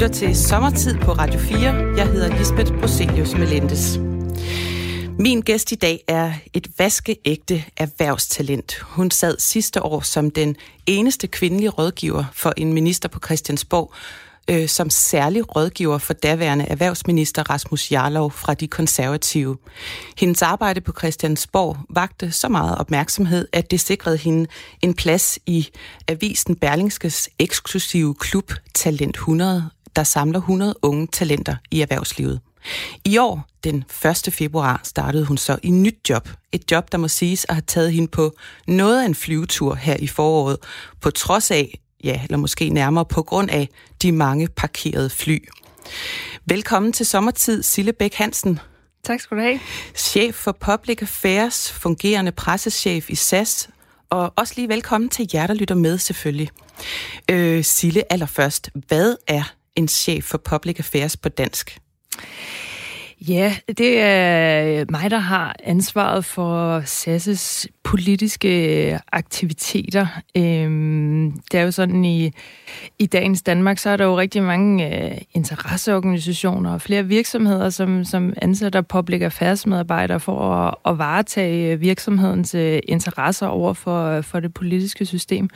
lytter til Sommertid på Radio 4. Jeg hedder Lisbeth Broselius Melendes. Min gæst i dag er et vaskeægte erhvervstalent. Hun sad sidste år som den eneste kvindelige rådgiver for en minister på Christiansborg, øh, som særlig rådgiver for daværende erhvervsminister Rasmus Jarlov fra de konservative. Hendes arbejde på Christiansborg vagte så meget opmærksomhed, at det sikrede hende en plads i avisen Berlingskes eksklusive klub Talent 100, der samler 100 unge talenter i erhvervslivet. I år, den 1. februar, startede hun så i nyt job. Et job, der må siges at have taget hende på noget af en flyvetur her i foråret, på trods af, ja, eller måske nærmere på grund af de mange parkerede fly. Velkommen til sommertid, Sille Bæk Hansen. Tak skal du have. Chef for Public Affairs, fungerende presseschef i SAS, og også lige velkommen til jer, der lytter med selvfølgelig. Øh, Sille, allerførst, hvad er en chef for Public Affairs på dansk? Ja, det er øh, mig, der har ansvaret for SAS' politiske øh, aktiviteter. Øhm, det er jo sådan, i, i dagens Danmark, så er der jo rigtig mange øh, interesseorganisationer og flere virksomheder, som, som ansætter public affairs medarbejdere for at, at varetage virksomhedens øh, interesser over for, for det politiske system.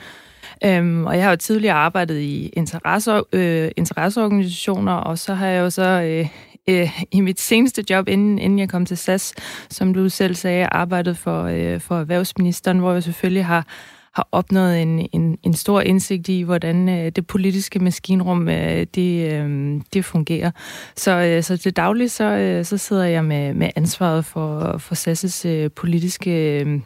Øhm, og jeg har jo tidligere arbejdet i interesse, øh, interesseorganisationer, og så har jeg jo så øh, øh, i mit seneste job, inden, inden jeg kom til SAS, som du selv sagde, arbejdet for, øh, for erhvervsministeren, hvor jeg selvfølgelig har har opnået en, en, en stor indsigt i, hvordan øh, det politiske maskinrum øh, det, øh, det fungerer. Så, øh, så til daglig så, øh, så sidder jeg med, med ansvaret for, for SAS' øh, politiske øh,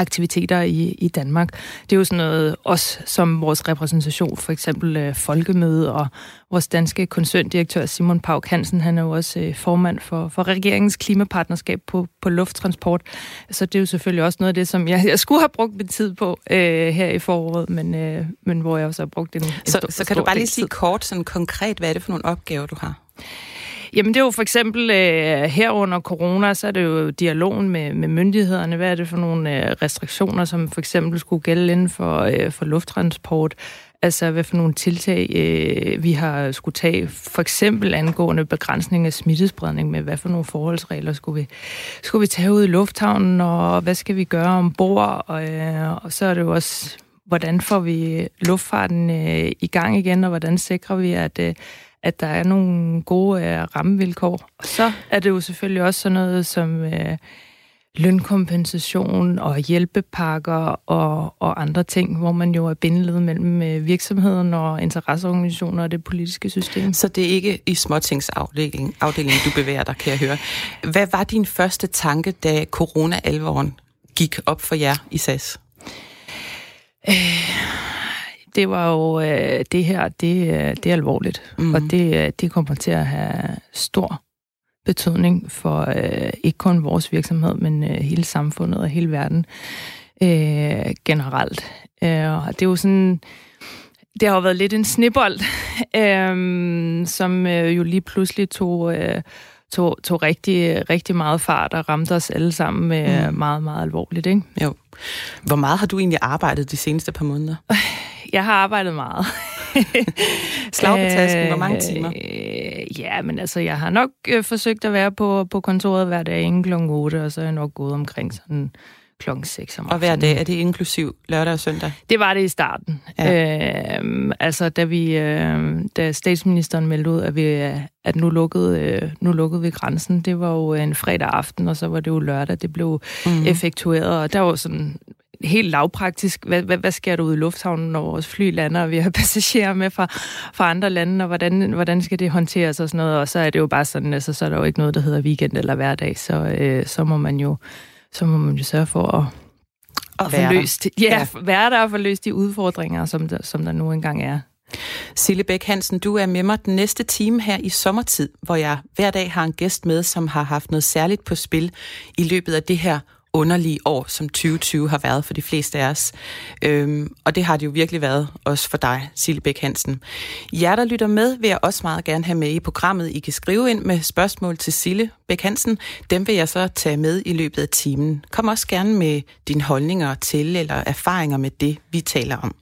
aktiviteter i, i Danmark. Det er jo sådan noget, også som vores repræsentation, for eksempel øh, Folkemøde og vores danske koncerndirektør Simon Pauk Hansen, han er jo også øh, formand for, for regeringens klimapartnerskab på, på lufttransport. Så det er jo selvfølgelig også noget af det, som jeg, jeg skulle have brugt min tid på øh, her i foråret, men, øh, men hvor jeg også har brugt en, en Så, stor, så kan du bare lige sige kort, sådan konkret, hvad er det for nogle opgaver, du har? Jamen det er jo for eksempel øh, her under corona, så er det jo dialogen med, med myndighederne. Hvad er det for nogle øh, restriktioner, som for eksempel skulle gælde inden for, øh, for lufttransport? Altså, hvad for nogle tiltag øh, vi har skulle tage, for eksempel angående begrænsning af smittespredning, med hvad for nogle forholdsregler skulle vi, skulle vi tage ud i lufthavnen, og hvad skal vi gøre ombord? Og, øh, og så er det jo også, hvordan får vi luftfarten øh, i gang igen, og hvordan sikrer vi, at, øh, at der er nogle gode øh, rammevilkår. Og så er det jo selvfølgelig også sådan noget som øh, lønkompensation og hjælpepakker og, og andre ting, hvor man jo er bindeled mellem øh, virksomheden og interesseorganisationer og det politiske system. Så det er ikke i småtingsafdelingen, afdelingen, du bevæger dig, kan jeg høre. Hvad var din første tanke, da corona-alvoren gik op for jer i SAS? Øh, det var jo, øh, det her, det, øh, det er alvorligt, mm. og det, øh, det kommer til at have stor betydning for øh, ikke kun vores virksomhed, men øh, hele samfundet og hele verden øh, generelt. Øh, og det er jo sådan, det har jo været lidt en snibbold, øh, som øh, jo lige pludselig tog, øh, tog, tog rigtig, rigtig meget fart og ramte os alle sammen med mm. meget, meget alvorligt. Ikke? Jo. Hvor meget har du egentlig arbejdet de seneste par måneder? Jeg har arbejdet meget. Slag på tasken, hvor mange timer? Øh, ja, men altså, jeg har nok øh, forsøgt at være på, på kontoret hver dag inden kl. 8, og så er jeg nok gået omkring sådan klokken 6 om Og hver dag, er det inklusiv lørdag og søndag? Det var det i starten. Ja. Øh, altså, da, vi, øh, da statsministeren meldte ud, at, vi, at nu, lukkede, øh, nu lukkede vi grænsen, det var jo en fredag aften, og så var det jo lørdag, det blev mm. effektueret, og der var sådan helt lavpraktisk, hvad, hvad, hvad sker der ude i lufthavnen, når vores fly lander, og vi har passagerer med fra, fra andre lande, og hvordan, hvordan skal det håndteres og sådan noget, og så er det jo bare sådan, altså, så er der jo ikke noget, der hedder weekend eller hverdag, så, øh, så må man jo så må man jo sørge for at, at få løst, ja, ja. være der og få løst de udfordringer, som der, som der nu engang er. Sille Bæk Hansen, du er med mig den næste time her i sommertid, hvor jeg hver dag har en gæst med, som har haft noget særligt på spil i løbet af det her underlige år, som 2020 har været for de fleste af os. Øhm, og det har det jo virkelig været også for dig, Sille Bæk Hansen. Jer, der lytter med, vil jeg også meget gerne have med i programmet. I kan skrive ind med spørgsmål til Sille Bæk Hansen. Dem vil jeg så tage med i løbet af timen. Kom også gerne med dine holdninger til eller erfaringer med det, vi taler om.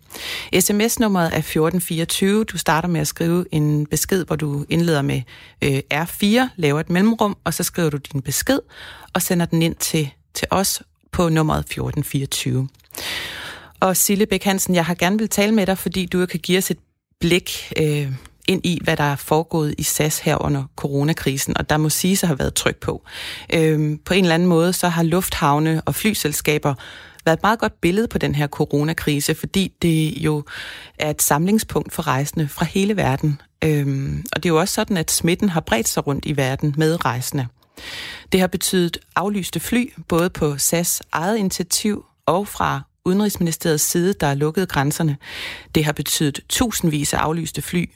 SMS-nummeret er 1424. Du starter med at skrive en besked, hvor du indleder med øh, R4, laver et mellemrum, og så skriver du din besked og sender den ind til til os på nummeret 1424. Og Sille Bæk Hansen, jeg har gerne vil tale med dig, fordi du kan give os et blik øh, ind i, hvad der er foregået i SAS her under coronakrisen, og der må sige, at have været tryk på. Øh, på en eller anden måde, så har lufthavne og flyselskaber været et meget godt billede på den her coronakrise, fordi det jo er et samlingspunkt for rejsende fra hele verden. Øhm, og det er jo også sådan, at smitten har bredt sig rundt i verden med rejsende. Det har betydet aflyste fly, både på SAS eget initiativ og fra Udenrigsministeriets side, der har lukket grænserne. Det har betydet tusindvis af aflyste fly,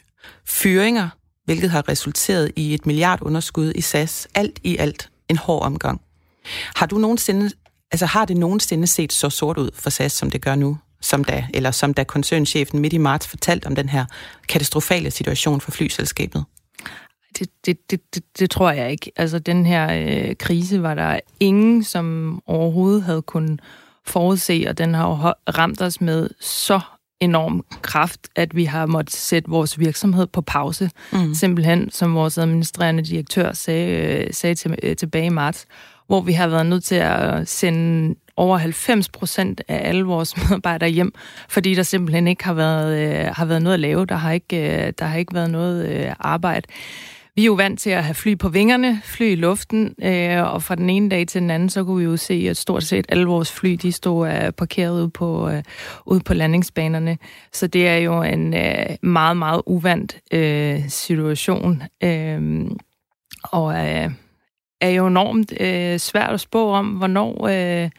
fyringer, hvilket har resulteret i et milliardunderskud i SAS. Alt i alt en hård omgang. Har du nogensinde, altså har det nogensinde set så sort ud for SAS, som det gør nu? Som da, eller som da koncernchefen midt i marts fortalte om den her katastrofale situation for flyselskabet? Det, det, det, det, det tror jeg ikke. Altså, den her øh, krise var der ingen, som overhovedet havde kunnet forudse, og den har jo ramt os med så enorm kraft, at vi har måttet sætte vores virksomhed på pause. Mm. Simpelthen, som vores administrerende direktør sagde, øh, sagde til, øh, tilbage i marts, hvor vi har været nødt til at sende over 90 procent af alle vores medarbejdere hjem, fordi der simpelthen ikke har været, øh, har været noget at lave. Der har ikke, øh, der har ikke været noget øh, arbejde. Vi er jo vant til at have fly på vingerne, fly i luften, øh, og fra den ene dag til den anden, så kunne vi jo se, at stort set alle vores fly, de stod øh, parkeret ude på, øh, ude på landingsbanerne. Så det er jo en øh, meget, meget uvandt øh, situation, øh, og øh, er jo enormt øh, svært at spå om, hvornår... Øh,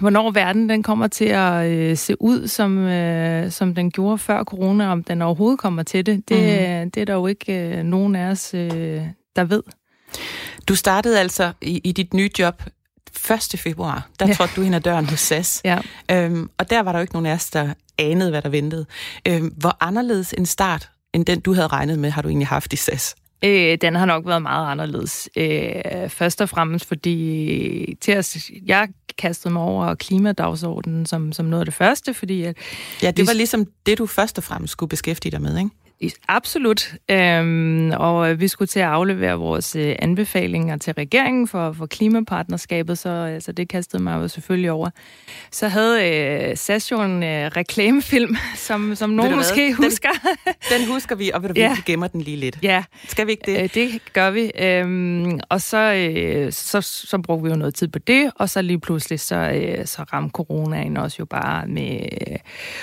hvornår verden den kommer til at øh, se ud, som, øh, som den gjorde før corona, om den overhovedet kommer til det, det, mm. det er der jo ikke øh, nogen af os, øh, der ved. Du startede altså i, i dit nye job 1. februar. Der ja. trådte du ind ad døren hos SAS. Ja. Øhm, og der var der jo ikke nogen af os, der anede, hvad der ventede. Øhm, hvor anderledes en start, end den du havde regnet med, har du egentlig haft i SAS? Øh, den har nok været meget anderledes. Øh, først og fremmest fordi til at, jeg kastede mig over klimadagsordenen som, som noget af det første, fordi... At ja, det var ligesom det, du først og fremmest skulle beskæftige dig med, ikke? Absolut. Øhm, og vi skulle til at aflevere vores øh, anbefalinger til regeringen for, for klimapartnerskabet, så altså, det kastede mig jo selvfølgelig over. Så havde øh, SAS jo en øh, reklamefilm, som, som nogen måske den, husker. den husker vi, og ved du, ja. vi gemmer den lige lidt. Ja. Skal vi ikke det? Øh, det gør vi. Øhm, og så, øh, så, så brugte vi jo noget tid på det, og så lige pludselig så, øh, så ramte coronaen også jo bare med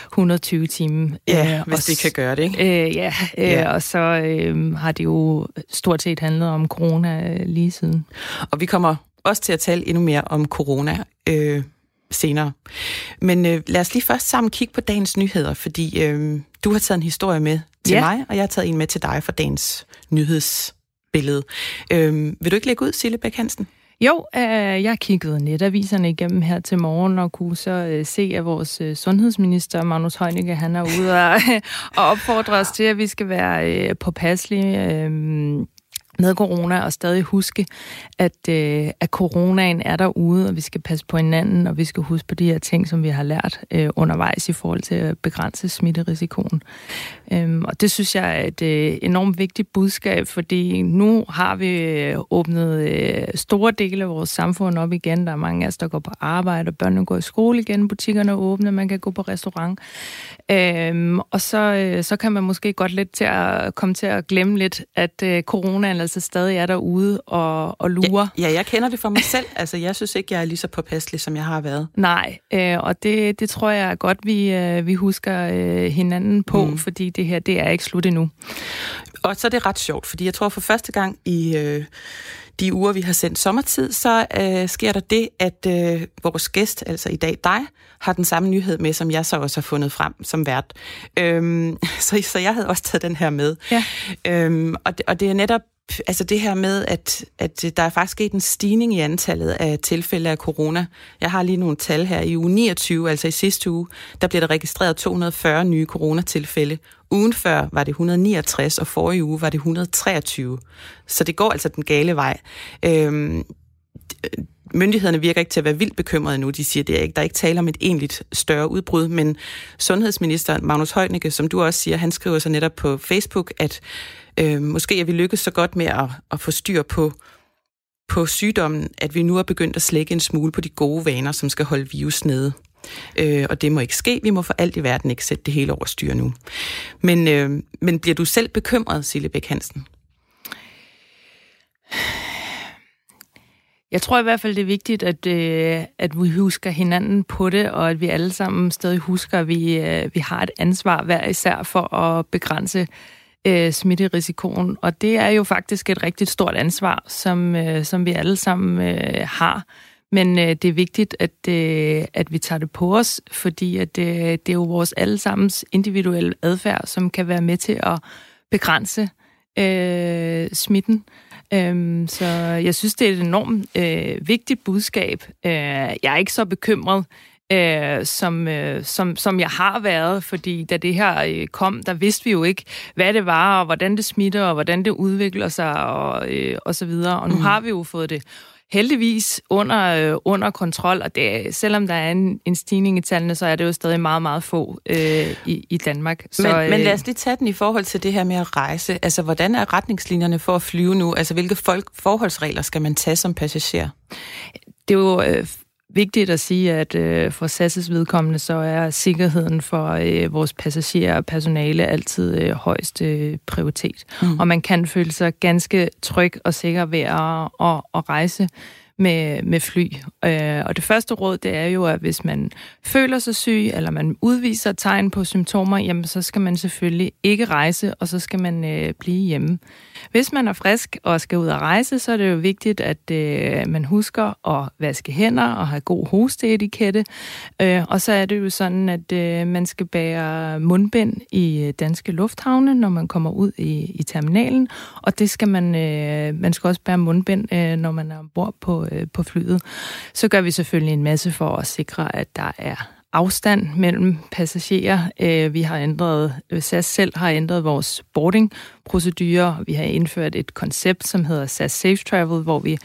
120 timer. Ja, øh, hvis det kan gøre det, ikke? Øh, ja, Ja, øh, ja. og så øh, har det jo stort set handlet om corona øh, lige siden. Og vi kommer også til at tale endnu mere om corona øh, senere. Men øh, lad os lige først sammen kigge på dagens nyheder, fordi øh, du har taget en historie med til ja. mig, og jeg har taget en med til dig for dagens nyhedsbillede. Øh, vil du ikke lægge ud, Sille Bæk Hansen? Jo, øh, jeg kiggede netaviserne igennem her til morgen og kunne så øh, se, at vores øh, sundhedsminister, Magnus Heunicke, han er ude og, og opfordrer os til, at vi skal være øh, påpasselige. Øh, med corona, og stadig huske, at, øh, at coronaen er derude, og vi skal passe på hinanden, og vi skal huske på de her ting, som vi har lært øh, undervejs i forhold til at begrænse smitterisikoen. Øhm, og det synes jeg er et øh, enormt vigtigt budskab, fordi nu har vi øh, åbnet øh, store dele af vores samfund op igen. Der er mange af os, der går på arbejde, og børnene går i skole igen, butikkerne er åbne, man kan gå på restaurant. Øhm, og så, øh, så kan man måske godt lidt til at komme til at glemme lidt, at øh, coronaen altså stadig er derude og, og lurer. Ja, ja, jeg kender det for mig selv. Altså, jeg synes ikke, jeg er lige så påpasselig, som jeg har været. Nej, øh, og det, det tror jeg godt, vi, øh, vi husker øh, hinanden på, mm. fordi det her, det er ikke slut endnu. Og så er det ret sjovt, fordi jeg tror for første gang i... Øh, de uger, vi har sendt sommertid, så øh, sker der det, at øh, vores gæst, altså i dag dig, har den samme nyhed med, som jeg så også har fundet frem som vært. Øhm, så, så jeg havde også taget den her med. Ja. Øhm, og, det, og det er netop altså det her med, at, at øh, der er faktisk sket en stigning i antallet af tilfælde af corona. Jeg har lige nogle tal her. I uge 29, altså i sidste uge, der blev der registreret 240 nye coronatilfælde. Ugen før var det 169, og forrige uge var det 123. Så det går altså den gale vej. Øhm, myndighederne virker ikke til at være vildt bekymrede nu. De siger, at det er ikke, der er ikke tale om et egentligt større udbrud, men sundhedsminister Magnus Heunicke, som du også siger, han skriver så netop på Facebook, at øh, måske er vi lykkedes så godt med at, at få styr på, på sygdommen, at vi nu er begyndt at slække en smule på de gode vaner, som skal holde virus nede. Øh, og det må ikke ske. Vi må for alt i verden ikke sætte det hele over styr nu. Men, øh, men bliver du selv bekymret, Sille Bæk Hansen? Jeg tror i hvert fald, det er vigtigt, at, øh, at vi husker hinanden på det, og at vi alle sammen stadig husker, at vi, øh, vi har et ansvar hver især for at begrænse øh, smitterisikoen. Og det er jo faktisk et rigtig stort ansvar, som, øh, som vi alle sammen øh, har. Men øh, det er vigtigt, at, øh, at vi tager det på os, fordi at, øh, det er jo vores allesammens individuelle adfærd, som kan være med til at begrænse øh, smitten. Øhm, så jeg synes, det er et enormt øh, vigtigt budskab. Øh, jeg er ikke så bekymret, øh, som, øh, som, som jeg har været, fordi da det her øh, kom, der vidste vi jo ikke, hvad det var, og hvordan det smitter, og hvordan det udvikler sig, og, øh, og så videre. Og nu mm. har vi jo fået det heldigvis under, øh, under kontrol, og det, selvom der er en, en stigning i tallene, så er det jo stadig meget, meget få øh, i, i Danmark. Så, men, øh, men lad os lige tage den i forhold til det her med at rejse. Altså, hvordan er retningslinjerne for at flyve nu? Altså, hvilke folk, forholdsregler skal man tage som passager? Det er jo øh, vigtigt at sige, at øh, for SAS' vedkommende, så er sikkerheden for øh, vores passagerer og personale altid øh, højst øh, prioritet. Mm. Og man kan føle sig ganske tryg og sikker ved at, at, at rejse med, med fly. Øh, og det første råd, det er jo, at hvis man føler sig syg, eller man udviser tegn på symptomer, jamen så skal man selvfølgelig ikke rejse, og så skal man øh, blive hjemme. Hvis man er frisk og skal ud og rejse, så er det jo vigtigt, at øh, man husker at vaske hænder og have god hosteetikette. Øh, og så er det jo sådan, at øh, man skal bære mundbind i øh, danske lufthavne, når man kommer ud i, i terminalen. Og det skal man, øh, man skal også bære mundbind, øh, når man er ombord på, øh, på flyet. Så gør vi selvfølgelig en masse for at sikre, at der er afstand mellem passagerer. Øh, vi har ændret, øh, SAS selv har ændret vores boarding-procedurer. Vi har indført et koncept, som hedder SAS Safe Travel, hvor vi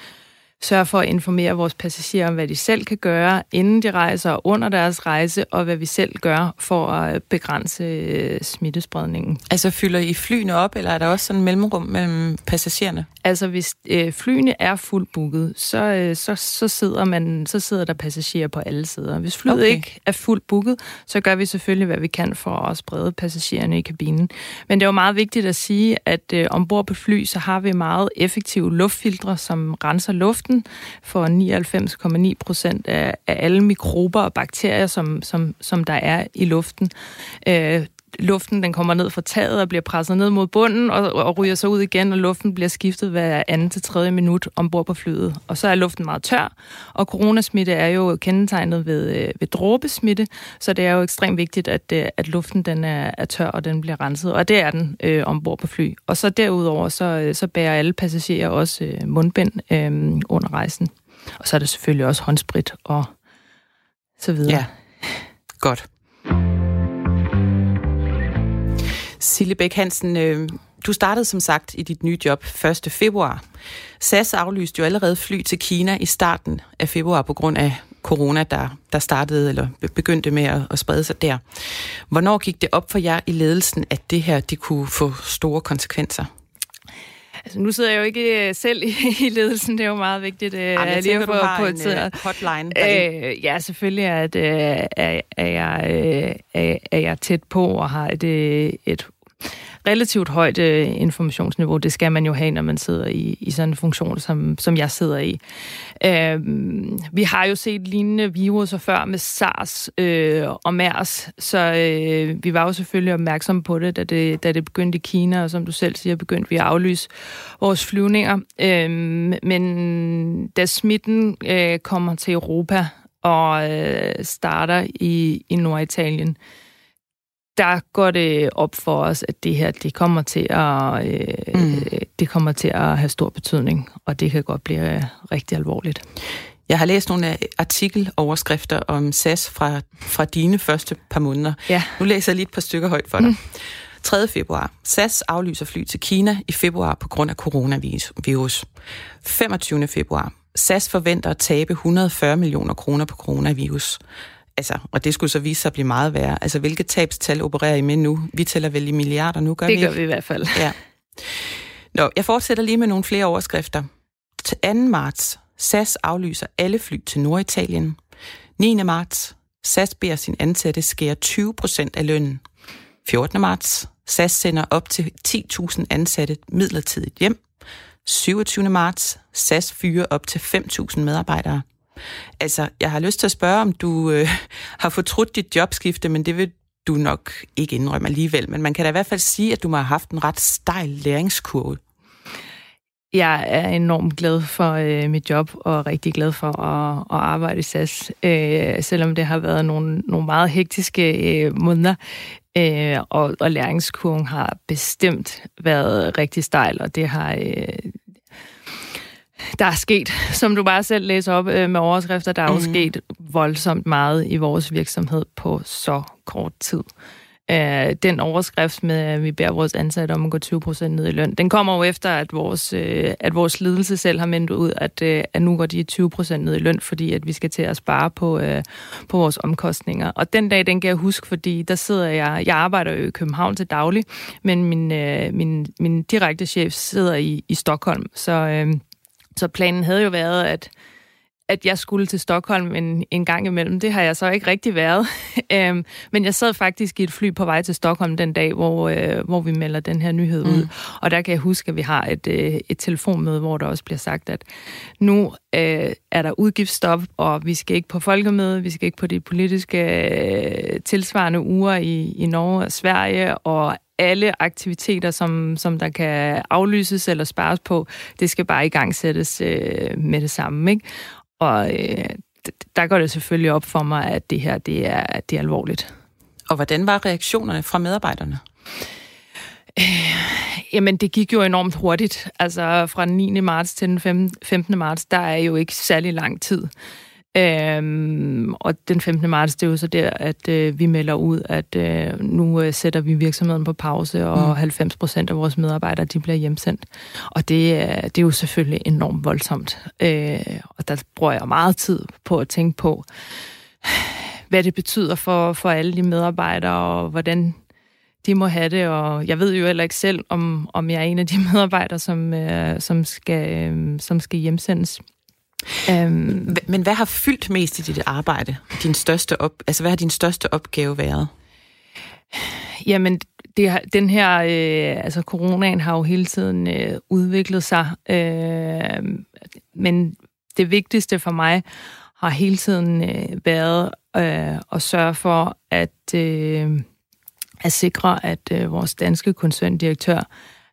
sørge for at informere vores passagerer om, hvad de selv kan gøre, inden de rejser og under deres rejse, og hvad vi selv gør for at begrænse øh, smittespredningen. Altså fylder I flyene op, eller er der også sådan en mellemrum mellem passagererne? Altså hvis øh, flyene er fuldt booket, så, øh, så, så, sidder man, så sidder der passagerer på alle sider. Hvis flyet okay. ikke er fuldt booket, så gør vi selvfølgelig, hvad vi kan for at sprede passagererne i kabinen. Men det er jo meget vigtigt at sige, at øh, ombord på fly, så har vi meget effektive luftfiltre, som renser luften, luften for 99,9 procent af, af alle mikrober og bakterier, som, som, som der er i luften. Øh, luften den kommer ned fra taget og bliver presset ned mod bunden og, og ryger så ud igen, og luften bliver skiftet hver anden til tredje minut ombord på flyet. Og så er luften meget tør, og coronasmitte er jo kendetegnet ved, øh, ved dråbesmitte, så det er jo ekstremt vigtigt, at, øh, at luften den er, er tør, og den bliver renset, og det er den øh, ombord på fly. Og så derudover, så, øh, så bærer alle passagerer også øh, mundbind øh, under rejsen. Og så er der selvfølgelig også håndsprit og så videre. Ja, godt. Sille Bæk Hansen, øh, du startede som sagt i dit nye job 1. februar. SAS aflyste jo allerede fly til Kina i starten af februar på grund af corona, der, der startede eller begyndte med at, at sprede sig der. Hvornår gik det op for jer i ledelsen, at det her det kunne få store konsekvenser? Altså, nu sidder jeg jo ikke øh, selv i, ledelsen, det er jo meget vigtigt. Øh, Jamen, jeg lige tænker, at få, har en uh, hotline. Øh, ja, selvfølgelig er, at, øh, er, er, jeg, øh, er, er jeg tæt på og har et, et relativt højt øh, informationsniveau. Det skal man jo have, når man sidder i, i sådan en funktion, som, som jeg sidder i. Øh, vi har jo set lignende viruser før med SARS øh, og MERS, så øh, vi var jo selvfølgelig opmærksomme på det da, det, da det begyndte i Kina, og som du selv siger, begyndte vi at aflyse vores flyvninger. Øh, men da smitten øh, kommer til Europa og øh, starter i, i Norditalien, der går det op for os, at det her det kommer til at øh, mm. det kommer til at have stor betydning, og det kan godt blive øh, rigtig alvorligt. Jeg har læst nogle artikeloverskrifter om SAS fra, fra dine første par måneder. Ja. Nu læser jeg lige et par stykker højt for dig. Mm. 3. februar. SAS aflyser fly til Kina i februar på grund af coronavirus. 25. februar. SAS forventer at tabe 140 millioner kroner på coronavirus. Altså, og det skulle så vise sig at blive meget værre. Altså, hvilke tabstal opererer I med nu? Vi tæller vel i milliarder nu, gør det vi Det gør vi i hvert fald. Ja. Nå, jeg fortsætter lige med nogle flere overskrifter. Til 2. marts. SAS aflyser alle fly til Norditalien. 9. marts. SAS beder sin ansatte skære 20 procent af lønnen. 14. marts. SAS sender op til 10.000 ansatte midlertidigt hjem. 27. marts. SAS fyrer op til 5.000 medarbejdere. Altså, jeg har lyst til at spørge, om du øh, har fortrudt dit jobskifte, men det vil du nok ikke indrømme alligevel. Men man kan da i hvert fald sige, at du må have haft en ret stejl læringskurve. Jeg er enormt glad for øh, mit job, og rigtig glad for at, at arbejde i SAS, øh, selvom det har været nogle, nogle meget hektiske øh, måneder. Øh, og, og læringskurven har bestemt været rigtig stejl, og det har... Øh, der er sket, som du bare selv læser op øh, med overskrifter, der er mm. jo sket voldsomt meget i vores virksomhed på så kort tid. Øh, den overskrift med, at vi beder vores ansatte om at gå 20% ned i løn, den kommer jo efter, at vores, øh, at vores ledelse selv har mendt ud, at, øh, at nu går de 20% ned i løn, fordi at vi skal til at spare på, øh, på vores omkostninger. Og den dag, den kan jeg huske, fordi der sidder jeg, jeg arbejder jo i København til daglig, men min, øh, min, min direkte chef sidder i, i Stockholm, så... Øh, så planen havde jo været, at, at jeg skulle til Stockholm en, en gang imellem. Det har jeg så ikke rigtig været. øhm, men jeg sad faktisk i et fly på vej til Stockholm den dag, hvor, øh, hvor vi melder den her nyhed ud. Mm. Og der kan jeg huske, at vi har et, øh, et telefonmøde, hvor der også bliver sagt, at nu øh, er der udgiftsstop, og vi skal ikke på folkemøde, vi skal ikke på de politiske øh, tilsvarende uger i, i Norge og Sverige, og alle aktiviteter, som, som der kan aflyses eller spares på, det skal bare i gang sættes øh, med det samme. Ikke? Og øh, der går det selvfølgelig op for mig, at det her det er, det er alvorligt. Og hvordan var reaktionerne fra medarbejderne? Øh, jamen, det gik jo enormt hurtigt. Altså, fra den 9. marts til den 15. marts, der er jo ikke særlig lang tid. Øhm, og den 15. marts, det er jo så der, at øh, vi melder ud, at øh, nu øh, sætter vi virksomheden på pause, og mm. 90 procent af vores medarbejdere, de bliver hjemsendt. Og det, øh, det er jo selvfølgelig enormt voldsomt. Øh, og der bruger jeg meget tid på at tænke på, hvad det betyder for, for alle de medarbejdere, og hvordan de må have det, og jeg ved jo heller ikke selv, om, om jeg er en af de medarbejdere, som, øh, som, skal, øh, som skal hjemsendes. Øhm, Men hvad har fyldt mest i dit arbejde? Din største op, altså, hvad har din største opgave været? Jamen, det har, den her, øh, altså coronaen har jo hele tiden øh, udviklet sig, øh, men det vigtigste for mig har hele tiden øh, været øh, at sørge for at, øh, at sikre, at øh, vores danske koncerndirektør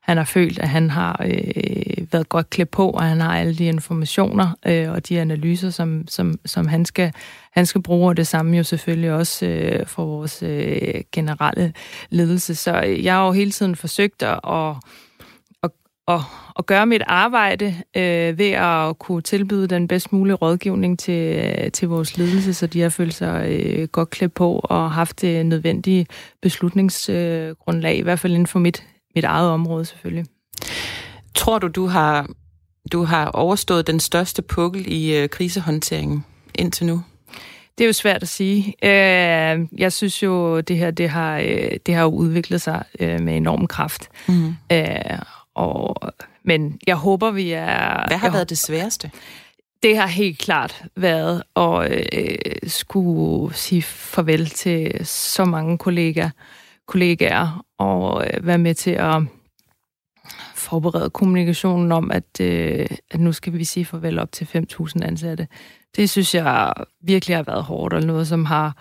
han har følt, at han har øh, været godt klædt på, og han har alle de informationer øh, og de analyser, som, som, som han, skal, han skal bruge, og det samme jo selvfølgelig også øh, for vores øh, generelle ledelse. Så jeg har jo hele tiden forsøgt at, at, at, at, at gøre mit arbejde øh, ved at kunne tilbyde den bedst mulige rådgivning til, til vores ledelse, så de har følt sig øh, godt klædt på og haft det nødvendige beslutningsgrundlag, i hvert fald inden for mit mit eget område selvfølgelig. Tror du, du har, du har overstået den største pukkel i øh, krisehåndteringen indtil nu? Det er jo svært at sige. Øh, jeg synes jo, det her det har, øh, det har udviklet sig øh, med enorm kraft. Mm. Øh, og, men jeg håber, vi er... Hvad har været det sværeste? Det har helt klart været at øh, skulle sige farvel til så mange kollegaer kollegaer og øh, være med til at forberede kommunikationen om, at, øh, at nu skal vi sige farvel op til 5.000 ansatte. Det synes jeg virkelig har været hårdt, og noget, som har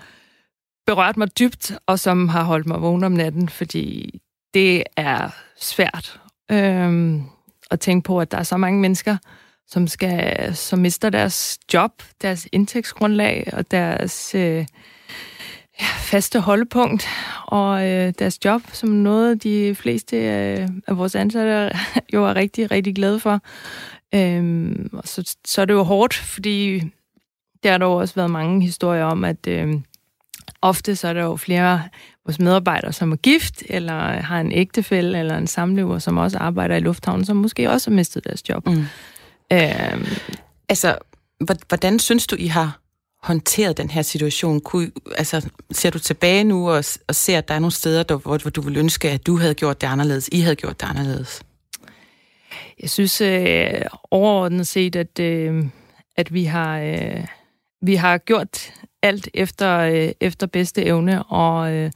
berørt mig dybt, og som har holdt mig vågen om natten, fordi det er svært øh, at tænke på, at der er så mange mennesker, som skal som mister deres job, deres indtægtsgrundlag og deres øh, ja, faste holdepunkt, og øh, deres job, som noget de fleste øh, af vores ansatte jo er rigtig, rigtig glade for. Øhm, og så, så er det jo hårdt, fordi der har der jo også været mange historier om, at øh, ofte så er der jo flere af vores medarbejdere, som er gift, eller har en ægtefælle, eller en samlever, som også arbejder i lufthavnen, som måske også har mistet deres job. Mm. Øhm, altså, hvordan synes du, I har håndteret den her situation? Kunne, altså, ser du tilbage nu og, og ser, at der er nogle steder, der, hvor, hvor du ville ønske, at du havde gjort det anderledes, I havde gjort det anderledes? Jeg synes øh, overordnet set, at, øh, at vi har øh, vi har gjort alt efter øh, efter bedste evne og øh,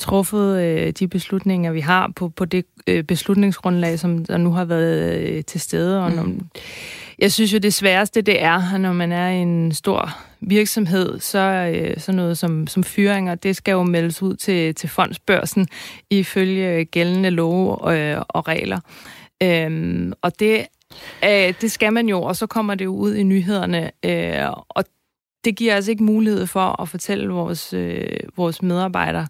truffet øh, de beslutninger, vi har på på det øh, beslutningsgrundlag, som der nu har været øh, til stede. Og når, mm. Jeg synes jo, det sværeste det er, når man er en stor virksomhed, så, øh, så noget som, som fyringer, det skal jo meldes ud til, til fondsbørsen ifølge gældende love og, øh, og regler. Øhm, og det, øh, det skal man jo, og så kommer det jo ud i nyhederne, øh, og det giver altså ikke mulighed for at fortælle vores, øh, vores medarbejdere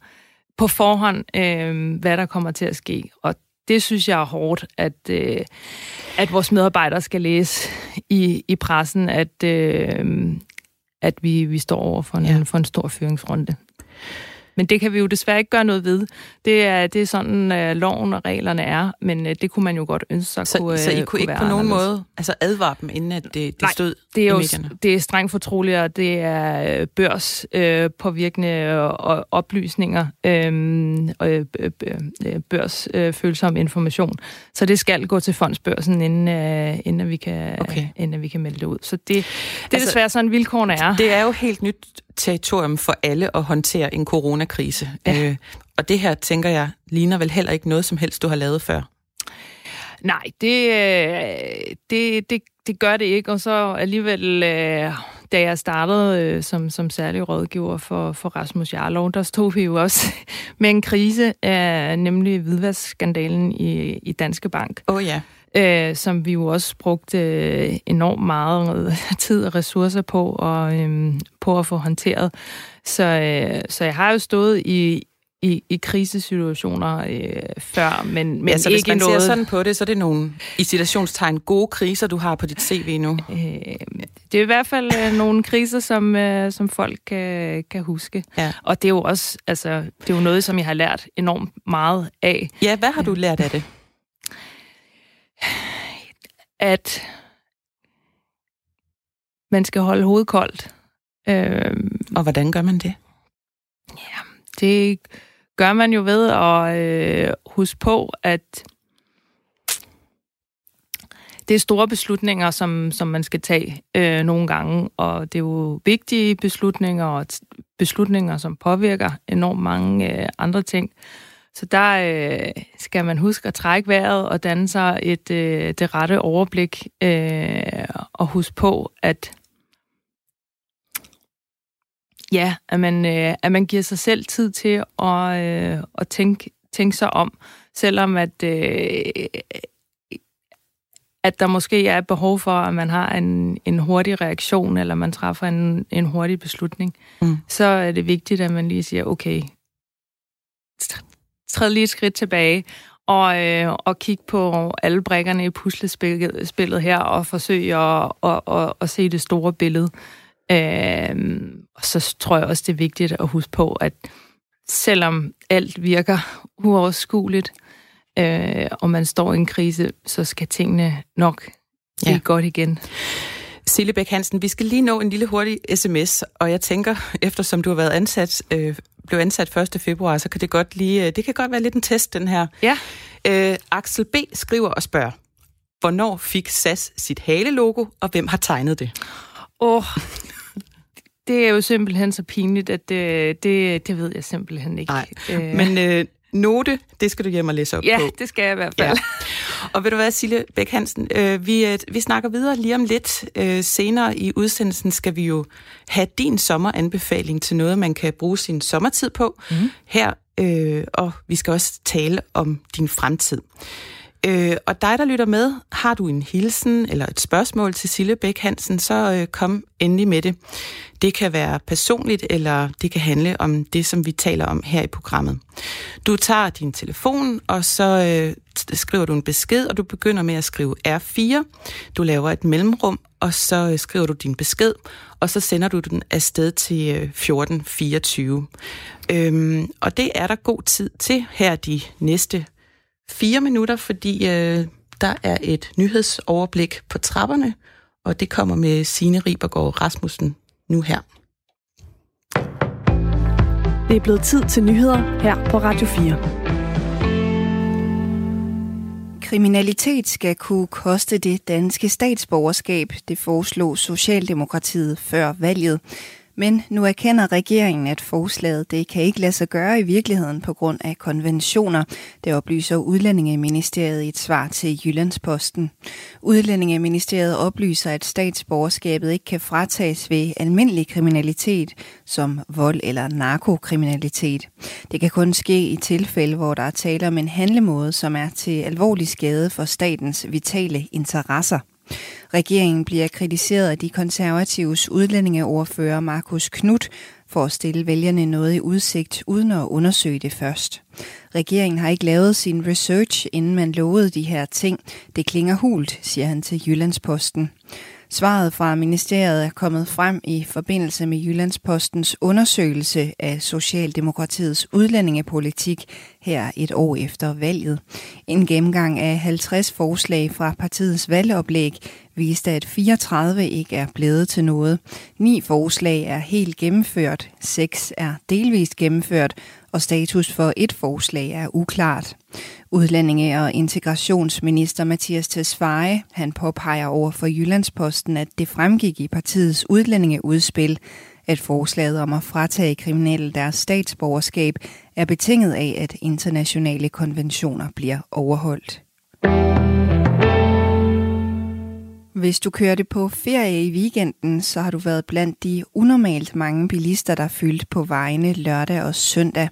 på forhånd, øh, hvad der kommer til at ske. Og det synes jeg er hårdt, at, øh, at vores medarbejdere skal læse i, i pressen, at, øh, at vi, vi står over for en, ja. for en stor fyringsrunde. Men det kan vi jo desværre ikke gøre noget ved. Det er, det er sådan, uh, loven og reglerne er, men uh, det kunne man jo godt ønske sig så, kunne Så I kunne, kunne ikke på nogen måde altså advare dem, inden at det, det Nej, stod det er jo medierne? det er strengt fortroligt, og det er øh, børspåvirkende og oplysninger øhm, og børsfølsom information. Så det skal gå til fondsbørsen, inden, uh, inden, vi kan, okay. inden vi kan melde det ud. Så det, det er altså, desværre sådan, vilkårene er. Det er jo helt nyt territorium for alle at håndtere en coronakrise. Ja. Øh, og det her, tænker jeg, ligner vel heller ikke noget som helst, du har lavet før? Nej, det, øh, det, det, det gør det ikke. Og så alligevel, øh, da jeg startede øh, som, som særlig rådgiver for, for Rasmus Jarlov, der stod vi jo også med en krise, nemlig hvidvaskskandalen i, i Danske Bank. Åh oh, ja øh, som vi jo også brugte øh, enormt meget tid og ressourcer på, og, øh, på at få håndteret. Så, øh, så jeg har jo stået i, i, i krisesituationer øh, før, men, men ja, så ikke hvis man noget... ser sådan på det, så er det nogle i citationstegn gode kriser, du har på dit CV nu? Øh, det er i hvert fald øh, nogle kriser, som, øh, som folk kan, kan huske. Ja. Og det er jo også altså, det er jo noget, som jeg har lært enormt meget af. Ja, hvad har du lært af det? At man skal holde hovedet koldt. Øhm, og hvordan gør man det? Ja, det gør man jo ved at øh, huske på, at det er store beslutninger, som, som man skal tage øh, nogle gange, og det er jo vigtige beslutninger, og beslutninger, som påvirker enormt mange øh, andre ting. Så der øh, skal man huske at trække vejret og danne sig et, øh, det rette overblik øh, og huske på, at ja, at man, øh, at man giver sig selv tid til at, øh, at tænke, tænke sig om, selvom at, øh, at der måske er behov for, at man har en, en hurtig reaktion, eller man træffer en, en hurtig beslutning, mm. så er det vigtigt, at man lige siger, okay, træde lige et skridt tilbage og, øh, og kigge på alle brækkerne i puslespillet her og forsøge at, at, at, at se det store billede. Øh, og så tror jeg også, det er vigtigt at huske på, at selvom alt virker uoverskueligt, øh, og man står i en krise, så skal tingene nok blive ja. godt igen. Sille Bæk Hansen, vi skal lige nå en lille hurtig sms, og jeg tænker, eftersom du har været ansat, øh, blev ansat 1. februar, så kan det godt lige, øh, det kan godt være lidt en test, den her. Ja. Øh, Axel B. skriver og spørger, hvornår fik SAS sit halelogo, og hvem har tegnet det? Åh, oh, det er jo simpelthen så pinligt, at det, det, det ved jeg simpelthen ikke. Nej, øh. men øh, note, det skal du hjem og læse op ja, på. Ja, det skal jeg i hvert fald. Ja. Og ved du hvad, Sille Bæk Hansen, øh, vi, øh, vi snakker videre lige om lidt. Øh, senere i udsendelsen skal vi jo have din sommeranbefaling til noget, man kan bruge sin sommertid på mm. her, øh, og vi skal også tale om din fremtid. Øh, og dig, der lytter med, har du en hilsen eller et spørgsmål til Sille Bæk Hansen, så øh, kom endelig med det. Det kan være personligt, eller det kan handle om det, som vi taler om her i programmet. Du tager din telefon, og så øh, skriver du en besked, og du begynder med at skrive R4. Du laver et mellemrum, og så øh, skriver du din besked, og så sender du den afsted til øh, 1424. Øhm, og det er der god tid til her de næste fire minutter, fordi øh, der er et nyhedsoverblik på trapperne, og det kommer med Signe Ribergaard Rasmussen nu her. Det er blevet tid til nyheder her på Radio 4. Kriminalitet skal kunne koste det danske statsborgerskab, det foreslog Socialdemokratiet før valget. Men nu erkender regeringen, at forslaget det kan ikke lade sig gøre i virkeligheden på grund af konventioner. Det oplyser Udlændingeministeriet i et svar til Jyllandsposten. Udlændingeministeriet oplyser, at statsborgerskabet ikke kan fratages ved almindelig kriminalitet, som vold eller narkokriminalitet. Det kan kun ske i tilfælde, hvor der er tale om en handlemåde, som er til alvorlig skade for statens vitale interesser. Regeringen bliver kritiseret af de konservatives udlændingeordfører Markus Knudt for at stille vælgerne noget i udsigt uden at undersøge det først. Regeringen har ikke lavet sin research, inden man lovede de her ting. Det klinger hult, siger han til Jyllandsposten. Svaret fra ministeriet er kommet frem i forbindelse med Jyllandspostens undersøgelse af Socialdemokratiets udlændingepolitik her et år efter valget. En gennemgang af 50 forslag fra partiets valgoplæg viste, at 34 ikke er blevet til noget. Ni forslag er helt gennemført, seks er delvist gennemført, og status for et forslag er uklart. Udlændinge- og integrationsminister Mathias Tesfaye, han påpeger over for Jyllandsposten, at det fremgik i partiets udlændingeudspil, at forslaget om at fratage kriminelle deres statsborgerskab er betinget af, at internationale konventioner bliver overholdt. Hvis du kørte på ferie i weekenden, så har du været blandt de unormalt mange bilister, der fyldt på vejene lørdag og søndag.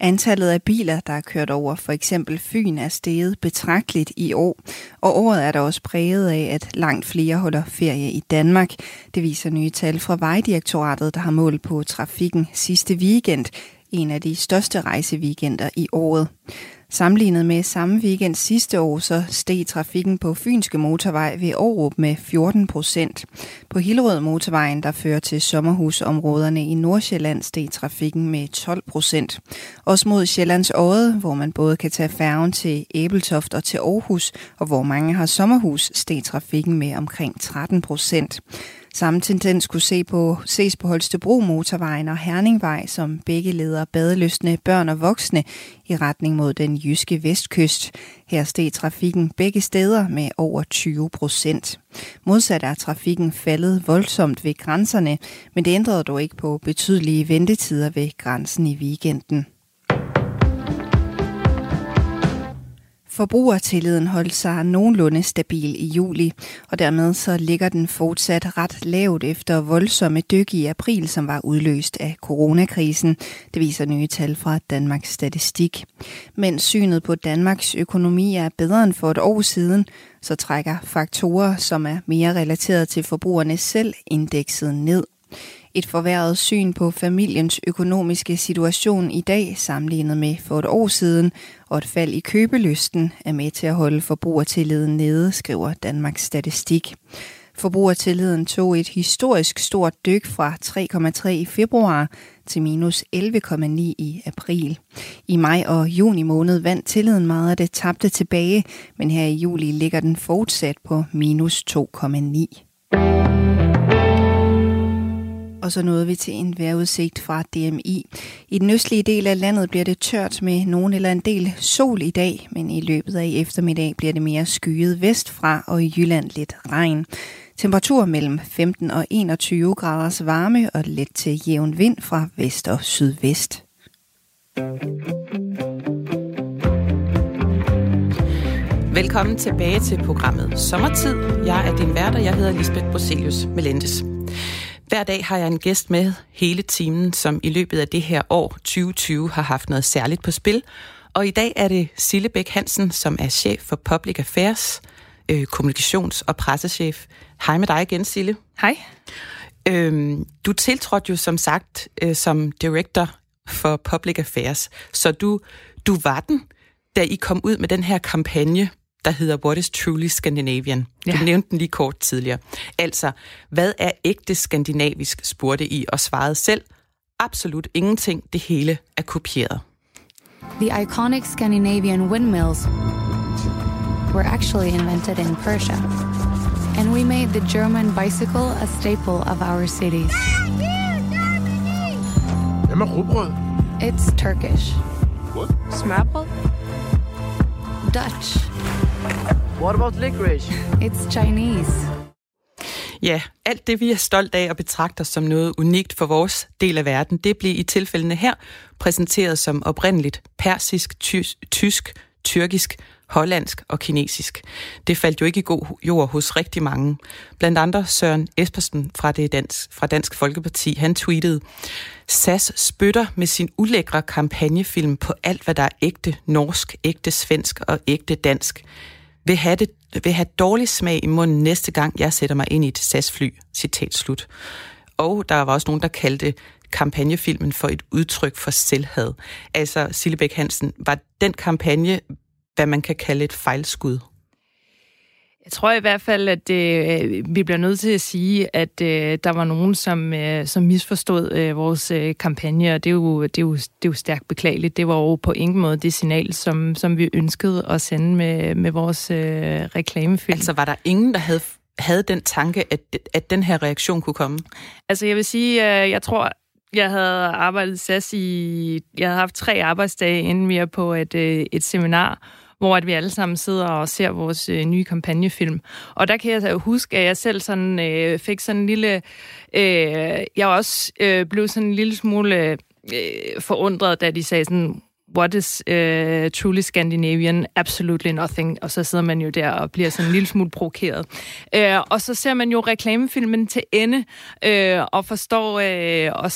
Antallet af biler, der er kørt over for eksempel Fyn, er steget betragteligt i år, og året er der også præget af, at langt flere holder ferie i Danmark. Det viser nye tal fra Vejdirektoratet, der har målt på trafikken sidste weekend, en af de største rejseweekender i året. Sammenlignet med samme weekend sidste år, så steg trafikken på Fynske Motorvej ved Aarup med 14 procent. På Hillerød Motorvejen, der fører til sommerhusområderne i Nordsjælland, steg trafikken med 12 procent. Også mod Sjællands Åde, hvor man både kan tage færgen til Æbeltoft og til Aarhus, og hvor mange har sommerhus, steg trafikken med omkring 13 procent. Samme tendens kunne se på, ses på Holstebro motorvejen og Herningvej, som begge leder badeløsne børn og voksne i retning mod den jyske vestkyst. Her steg trafikken begge steder med over 20 procent. Modsat er trafikken faldet voldsomt ved grænserne, men det ændrede dog ikke på betydelige ventetider ved grænsen i weekenden. Forbrugertilliden holdt sig nogenlunde stabil i juli, og dermed så ligger den fortsat ret lavt efter voldsomme dyk i april, som var udløst af coronakrisen. Det viser nye tal fra Danmarks Statistik. Men synet på Danmarks økonomi er bedre end for et år siden, så trækker faktorer, som er mere relateret til forbrugerne selv, indekset ned. Et forværret syn på familiens økonomiske situation i dag sammenlignet med for et år siden, og et fald i købelysten er med til at holde forbrugertilliden nede, skriver Danmarks Statistik. Forbrugertilliden tog et historisk stort dyk fra 3,3 i februar til minus 11,9 i april. I maj og juni måned vandt tilliden meget af det tabte tilbage, men her i juli ligger den fortsat på minus 2,9. Og så nåede vi til en vejrudsigt fra DMI. I den østlige del af landet bliver det tørt med nogen eller en del sol i dag, men i løbet af eftermiddag bliver det mere skyet vestfra og i Jylland lidt regn. Temperatur mellem 15 og 21 graders varme og let til jævn vind fra vest og sydvest. Velkommen tilbage til programmet Sommertid. Jeg er din vært, og jeg hedder Lisbeth Broselius Melendes. Hver dag har jeg en gæst med hele timen, som i løbet af det her år 2020 har haft noget særligt på spil, Og i dag er det Sille Bæk Hansen, som er chef for Public Affairs, øh, kommunikations- og pressechef. Hej med dig igen, Sille. Hej. Øhm, du tiltrådte jo som sagt øh, som director for Public Affairs, så du, du var den, da I kom ud med den her kampagne, der hedder What is Truly Scandinavian. Ja. Du nævnte den lige kort tidligere. Altså, hvad er ægte skandinavisk, spurgte I og svarede selv. Absolut ingenting, det hele er kopieret. The iconic Scandinavian windmills were actually invented in Persia. And we made the German bicycle a staple of our cities. Hvem er rugbrød? It's Turkish, What? Smørbrød? Dutch, What about licorice? it's Chinese. Ja, alt det vi er stolt af og betragter som noget unikt for vores del af verden, det bliver i tilfældene her præsenteret som oprindeligt persisk, tys- tysk, tyrkisk, hollandsk og kinesisk. Det faldt jo ikke i god jord hos rigtig mange. Blandt andre Søren Espersen fra, det Dansk, fra Dansk Folkeparti, han tweetede, SAS spytter med sin ulækre kampagnefilm på alt, hvad der er ægte norsk, ægte svensk og ægte dansk vil have, det, vil have dårlig smag i munden næste gang, jeg sætter mig ind i et SAS-fly. Citat slut. Og der var også nogen, der kaldte kampagnefilmen for et udtryk for selvhed. Altså, Sillebæk Hansen, var den kampagne, hvad man kan kalde et fejlskud? Jeg tror i hvert fald, at øh, vi bliver nødt til at sige, at øh, der var nogen, som, øh, som misforstod øh, vores øh, kampagne, og det er, jo, det, er jo, det er jo stærkt beklageligt. Det var jo på ingen måde det signal, som, som vi ønskede at sende med, med vores øh, reklamefilm. Altså, var der ingen, der havde, havde den tanke, at, at den her reaktion kunne komme? Altså, jeg vil sige, øh, jeg tror, jeg havde arbejdet SAS i... Jeg havde haft tre arbejdsdage, inden vi er på et, øh, et seminar, hvor at vi alle sammen sidder og ser vores øh, nye kampagnefilm. Og der kan jeg så huske, at jeg selv sådan, øh, fik sådan en lille... Øh, jeg også øh, blev sådan en lille smule øh, forundret, da de sagde sådan, what is uh, truly Scandinavian? Absolutely nothing. Og så sidder man jo der og bliver sådan en lille smule provokeret. Uh, og så ser man jo reklamefilmen til ende uh, og forstår uh, og,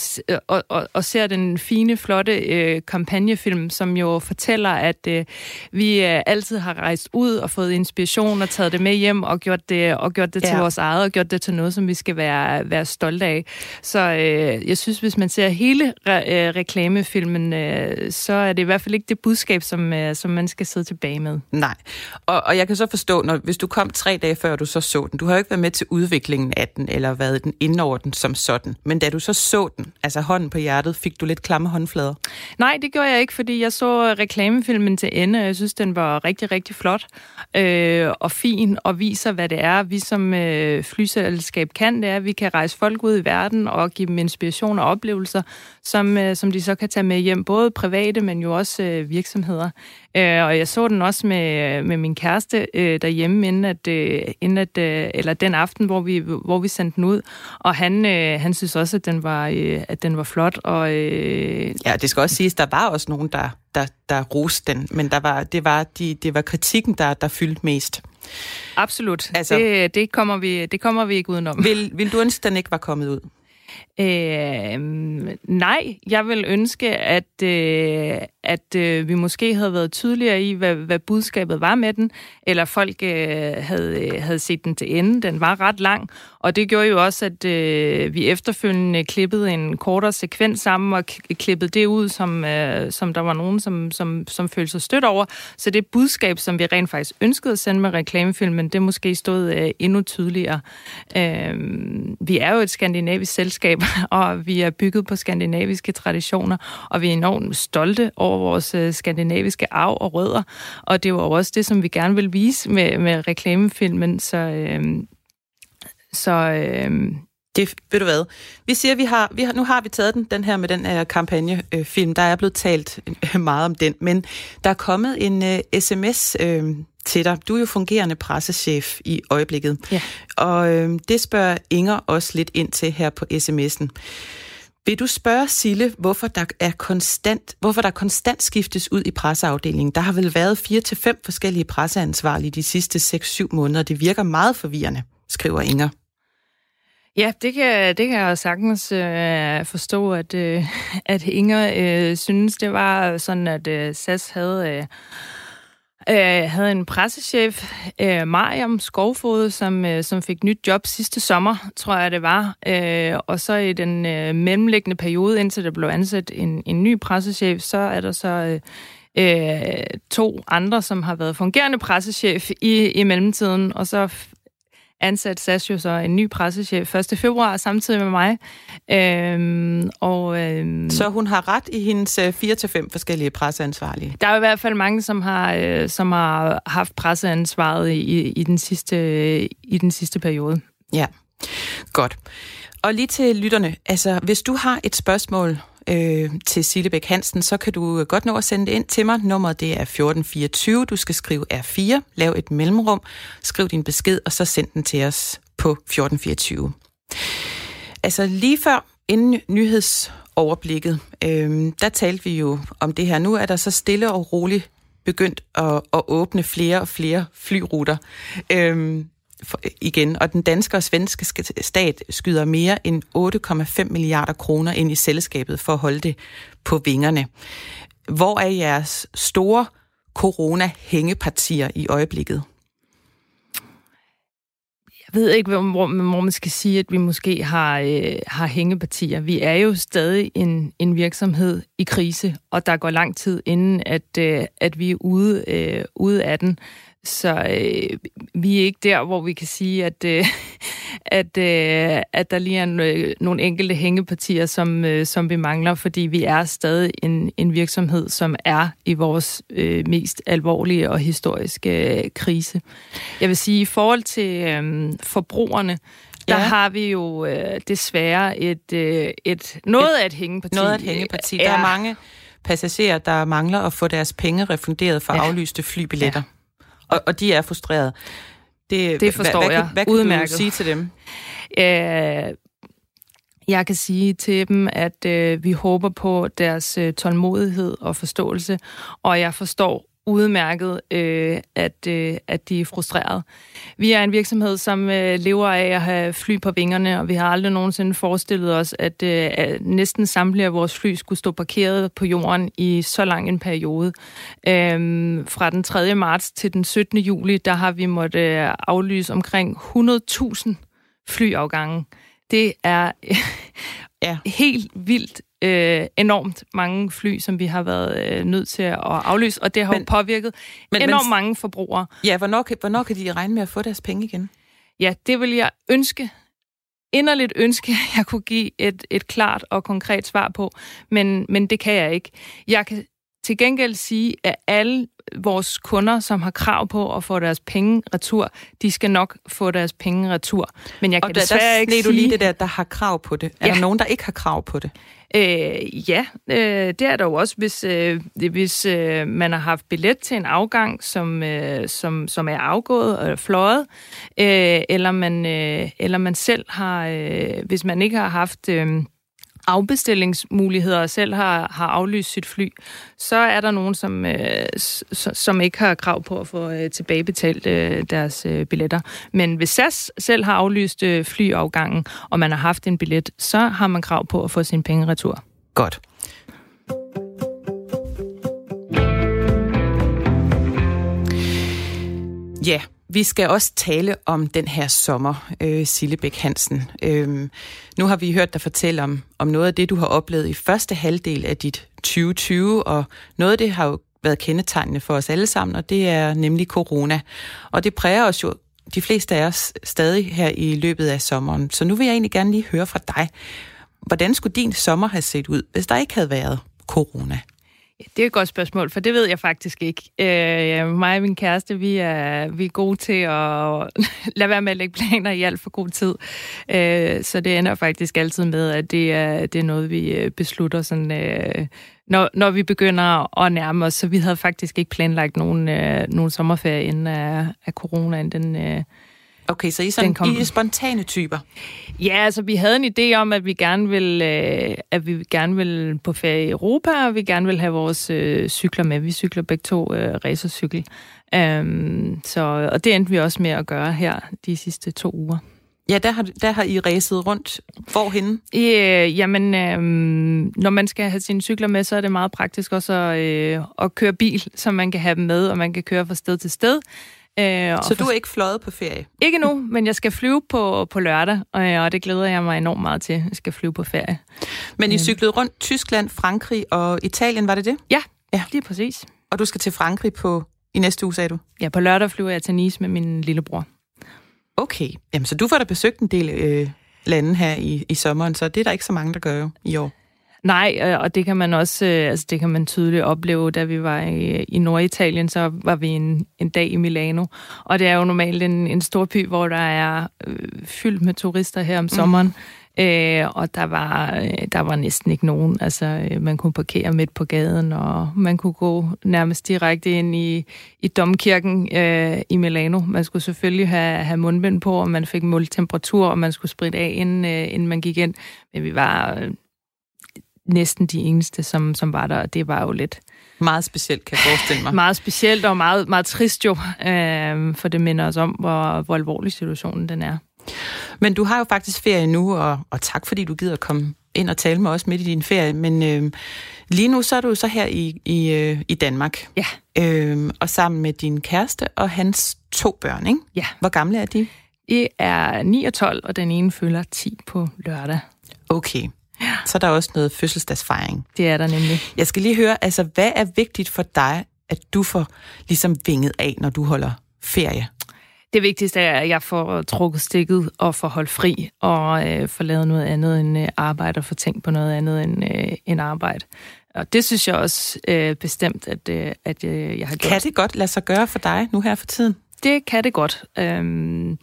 og, og, og ser den fine, flotte uh, kampagnefilm, som jo fortæller, at uh, vi uh, altid har rejst ud og fået inspiration og taget det med hjem og gjort det, og gjort det ja. til vores eget og gjort det til noget, som vi skal være, være stolte af. Så uh, jeg synes, hvis man ser hele re- uh, reklamefilmen, uh, så er det hvert fald ikke det budskab, som, øh, som man skal sidde tilbage med. Nej, og, og jeg kan så forstå, når, hvis du kom tre dage før du så så den, du har jo ikke været med til udviklingen af den, eller været den ind over den som sådan, men da du så så den, altså hånden på hjertet, fik du lidt klamme håndflader? Nej, det gjorde jeg ikke, fordi jeg så reklamefilmen til ende, og jeg synes, den var rigtig, rigtig flot øh, og fin, og viser, hvad det er, vi som øh, flyselskab kan. Det er, at vi kan rejse folk ud i verden og give dem inspiration og oplevelser, som, øh, som de så kan tage med hjem, både private, men jo også øh, virksomheder. Øh, og jeg så den også med, med min kæreste øh, derhjemme, inden at, øh, inden at, øh, eller den aften, hvor vi, hvor vi sendte den ud. Og han, øh, han synes også, at den var, øh, at den var flot. Og, øh, ja, det skal også siges, der var også nogen, der, der, der roste den, men der var, det, var de, det var kritikken, der, der fyldte mest. Absolut. Altså, det, det, kommer vi, det kommer vi ikke udenom. Vil, vil du ønske, den ikke var kommet ud? Øh, nej, jeg vil ønske, at, øh, at øh, vi måske havde været tydeligere i, hvad, hvad budskabet var med den, eller folk øh, havde, øh, havde set den til ende. Den var ret lang, og det gjorde jo også, at øh, vi efterfølgende klippede en kortere sekvens sammen og klippede det ud, som, øh, som der var nogen, som, som, som følte sig stødt over. Så det budskab, som vi rent faktisk ønskede at sende med reklamefilmen, det måske stod øh, endnu tydeligere. Øh, vi er jo et skandinavisk selskab, og vi er bygget på skandinaviske traditioner, og vi er enormt stolte over vores øh, skandinaviske arv og rødder, og det var også det, som vi gerne vil vise med, med reklamefilmen, så... Øh, så øh, det, ved du hvad, vi siger, vi har, vi har, nu har vi taget den, den her med den her kampagnefilm, der er blevet talt meget om den, men der er kommet en uh, sms uh, til dig. Du er jo fungerende pressechef i øjeblikket, ja. og uh, det spørger Inger også lidt ind til her på sms'en. Vil du spørge Sille, hvorfor der er konstant, hvorfor der konstant skiftes ud i presseafdelingen? Der har vel været fire til fem forskellige presseansvarlige de sidste 6-7 måneder. Det virker meget forvirrende, skriver Inger. Ja, det kan, det kan jeg sagtens øh, forstå, at, øh, at Inger øh, synes, det var sådan, at øh, SAS havde... Øh, øh, havde en pressechef, øh, Mariam Skovfod, som, øh, som fik nyt job sidste sommer, tror jeg det var. Øh, og så i den øh, mellemliggende periode, indtil der blev ansat en, en ny pressechef, så er der så øh, øh, to andre, som har været fungerende pressechef i, i mellemtiden, og så ansat SAS jo så en ny pressechef 1. februar samtidig med mig. Øhm, og, øhm, så hun har ret i hendes 4-5 øh, forskellige presseansvarlige? Der er i hvert fald mange, som har, øh, som har haft presseansvaret i, i, den sidste, i den sidste periode. Ja, godt. Og lige til lytterne, altså hvis du har et spørgsmål øh, til Sillebæk Hansen, så kan du øh, godt nå at sende det ind til mig. Nummeret det er 1424. Du skal skrive R4, lav et mellemrum, skriv din besked, og så send den til os på 1424. Altså lige før, inden nyhedsoverblikket, øh, der talte vi jo om det her. Nu er der så stille og roligt begyndt at, at åbne flere og flere flyruter. Øh, igen, og den danske og svenske stat skyder mere end 8,5 milliarder kroner ind i selskabet for at holde det på vingerne. Hvor er jeres store corona-hængepartier i øjeblikket? Jeg ved ikke, hvor, hvor man skal sige, at vi måske har, øh, har hængepartier. Vi er jo stadig en, en virksomhed i krise, og der går lang tid inden, at, øh, at vi er ude, øh, ude af den. Så øh, vi er ikke der, hvor vi kan sige, at, øh, at, øh, at der lige er øh, nogle enkelte hængepartier, som, øh, som vi mangler, fordi vi er stadig en, en virksomhed, som er i vores øh, mest alvorlige og historiske øh, krise. Jeg vil sige, i forhold til øh, forbrugerne, der ja. har vi jo øh, desværre et, øh, et noget af et hængeparti. Noget af et hængeparti. Der er mange passagerer, der mangler at få deres penge refunderet for ja. aflyste flybilletter. Ja og, og de er frustrerede. Det, det forstår hvad, jeg. Hvad, hvad kan Udmærket. du sige til dem? Øh, jeg kan sige til dem, at øh, vi håber på deres øh, tålmodighed og forståelse, og jeg forstår udmærket, øh, at, øh, at de er frustrerede. Vi er en virksomhed, som øh, lever af at have fly på vingerne, og vi har aldrig nogensinde forestillet os, at, øh, næsten samtlige af vores fly skulle stå parkeret på jorden i så lang en periode. Øh, fra den 3. marts til den 17. juli, der har vi måttet øh, aflyse omkring 100.000 flyafgange. Det er ja. helt vildt øh, enormt mange fly, som vi har været øh, nødt til at aflyse, og det har men, jo påvirket men, enormt men, mange forbrugere. Ja, hvornår kan, hvornår kan de regne med at få deres penge igen? Ja, det vil jeg ønske, inderligt ønske, jeg kunne give et, et klart og konkret svar på, men, men det kan jeg ikke. Jeg kan til gengæld sige, at alle vores kunder, som har krav på at få deres penge retur, de skal nok få deres penge retur. Men jeg kan og desværre der, der ikke sige... du lige det der, der har krav på det. Er ja. der nogen, der ikke har krav på det? Øh, ja, øh, det er der jo også, hvis, øh, hvis øh, man har haft billet til en afgang, som, øh, som, som er afgået og fløjet, øh, eller, man, øh, eller man selv har, øh, hvis man ikke har haft... Øh, afbestillingsmuligheder og selv har, har aflyst sit fly, så er der nogen, som, øh, som ikke har krav på at få øh, tilbagebetalt øh, deres øh, billetter. Men hvis SAS selv har aflyst øh, flyafgangen, og man har haft en billet, så har man krav på at få sin penge retur. Godt. Ja, vi skal også tale om den her sommer, øh, Sillebæk Hansen. Øh, nu har vi hørt dig fortælle om, om noget af det, du har oplevet i første halvdel af dit 2020, og noget af det har jo været kendetegnende for os alle sammen, og det er nemlig corona. Og det præger os jo de fleste af os stadig her i løbet af sommeren. Så nu vil jeg egentlig gerne lige høre fra dig. Hvordan skulle din sommer have set ud, hvis der ikke havde været corona? Det er et godt spørgsmål, for det ved jeg faktisk ikke. Øh, mig og min kæreste, vi er, vi er gode til at lade være med at lægge planer i alt for god tid. Øh, så det ender faktisk altid med, at det er, det er noget, vi øh, beslutter, sådan, øh, når, når vi begynder at nærme os. Så vi havde faktisk ikke planlagt nogen, øh, nogen sommerferie inden af, af coronaen. Den, øh, Okay, så I, sådan, kom... I er spontane typer? Ja, altså vi havde en idé om, at vi gerne vil, øh, at vi gerne vil på ferie i Europa, og vi gerne vil have vores øh, cykler med. Vi cykler begge to øh, racercykel. Um, så, og det endte vi også med at gøre her de sidste to uger. Ja, der har, der har I ræset rundt. Hvorhenne? Øh, jamen, øh, når man skal have sine cykler med, så er det meget praktisk også at, øh, at køre bil, så man kan have dem med, og man kan køre fra sted til sted. Øh, så du er ikke fløjet på ferie? Ikke nu, men jeg skal flyve på, på lørdag, og, og det glæder jeg mig enormt meget til. Jeg skal flyve på ferie. Men I øh. cyklede rundt Tyskland, Frankrig og Italien, var det det? Ja, ja. lige præcis. Og du skal til Frankrig på i næste uge, sagde du? Ja, på lørdag flyver jeg til Nice med min lillebror. Okay, Jamen, så du får da besøgt en del øh, lande her i, i sommeren, så det er der ikke så mange, der gør jo i år. Nej, øh, og det kan man også, øh, altså det kan man tydeligt opleve, da vi var i, i Norditalien, så var vi en, en dag i Milano, og det er jo normalt en, en stor by, hvor der er øh, fyldt med turister her om mhm. sommeren, mm. Øh, og der var, øh, der var næsten ikke nogen. Altså, man kunne parkere midt på gaden, og man kunne gå nærmest direkte ind i, i domkirken øh, i Milano. Man skulle selvfølgelig have, have mundbind på, og man fik målt temperatur, og man skulle spritte af, inden, øh, inden man gik ind. Men vi var næsten de eneste, som, som var der, og det var jo lidt... Meget specielt, kan jeg forestille mig. meget specielt og meget, meget trist jo, øh, for det minder os om, hvor, hvor alvorlig situationen den er. Men du har jo faktisk ferie nu, og, og tak fordi du gider komme ind og tale med os midt i din ferie. Men øh, lige nu så er du så her i, i, øh, i Danmark. Ja. Øh, og sammen med din kæreste og hans to børn, ikke? Ja. Hvor gamle er de? I er 9 og 12, og den ene fylder 10 på lørdag. Okay. Ja. Så er der også noget fødselsdagsfejring. Det er der nemlig. Jeg skal lige høre, altså hvad er vigtigt for dig, at du får ligesom vinget af, når du holder ferie? Det vigtigste er, at jeg får trukket stikket og får holdt fri og øh, får lavet noget andet end øh, arbejde og får tænkt på noget andet end, øh, end arbejde. Og det synes jeg også øh, bestemt, at, øh, at øh, jeg har gjort. Kan det godt lade sig gøre for dig nu her for tiden? Det kan det godt. Øhm,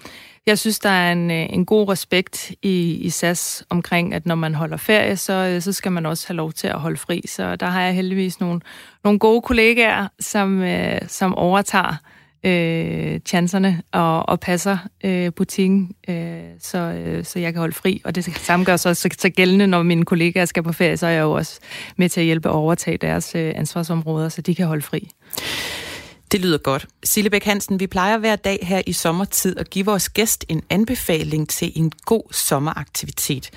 jeg synes, der er en, øh, en god respekt i, i SAS omkring, at når man holder ferie, så, øh, så skal man også have lov til at holde fri. Så der har jeg heldigvis nogle, nogle gode kollegaer, som, øh, som overtager øh, chancerne og, og passer øh, butikken, øh, så, øh, så jeg kan holde fri. Og det samme gør så, så, så gældende, når mine kollegaer skal på ferie, så er jeg jo også med til at hjælpe og overtage deres øh, ansvarsområder, så de kan holde fri. Det lyder godt. Sillebæk Hansen, vi plejer hver dag her i sommertid at give vores gæst en anbefaling til en god sommeraktivitet.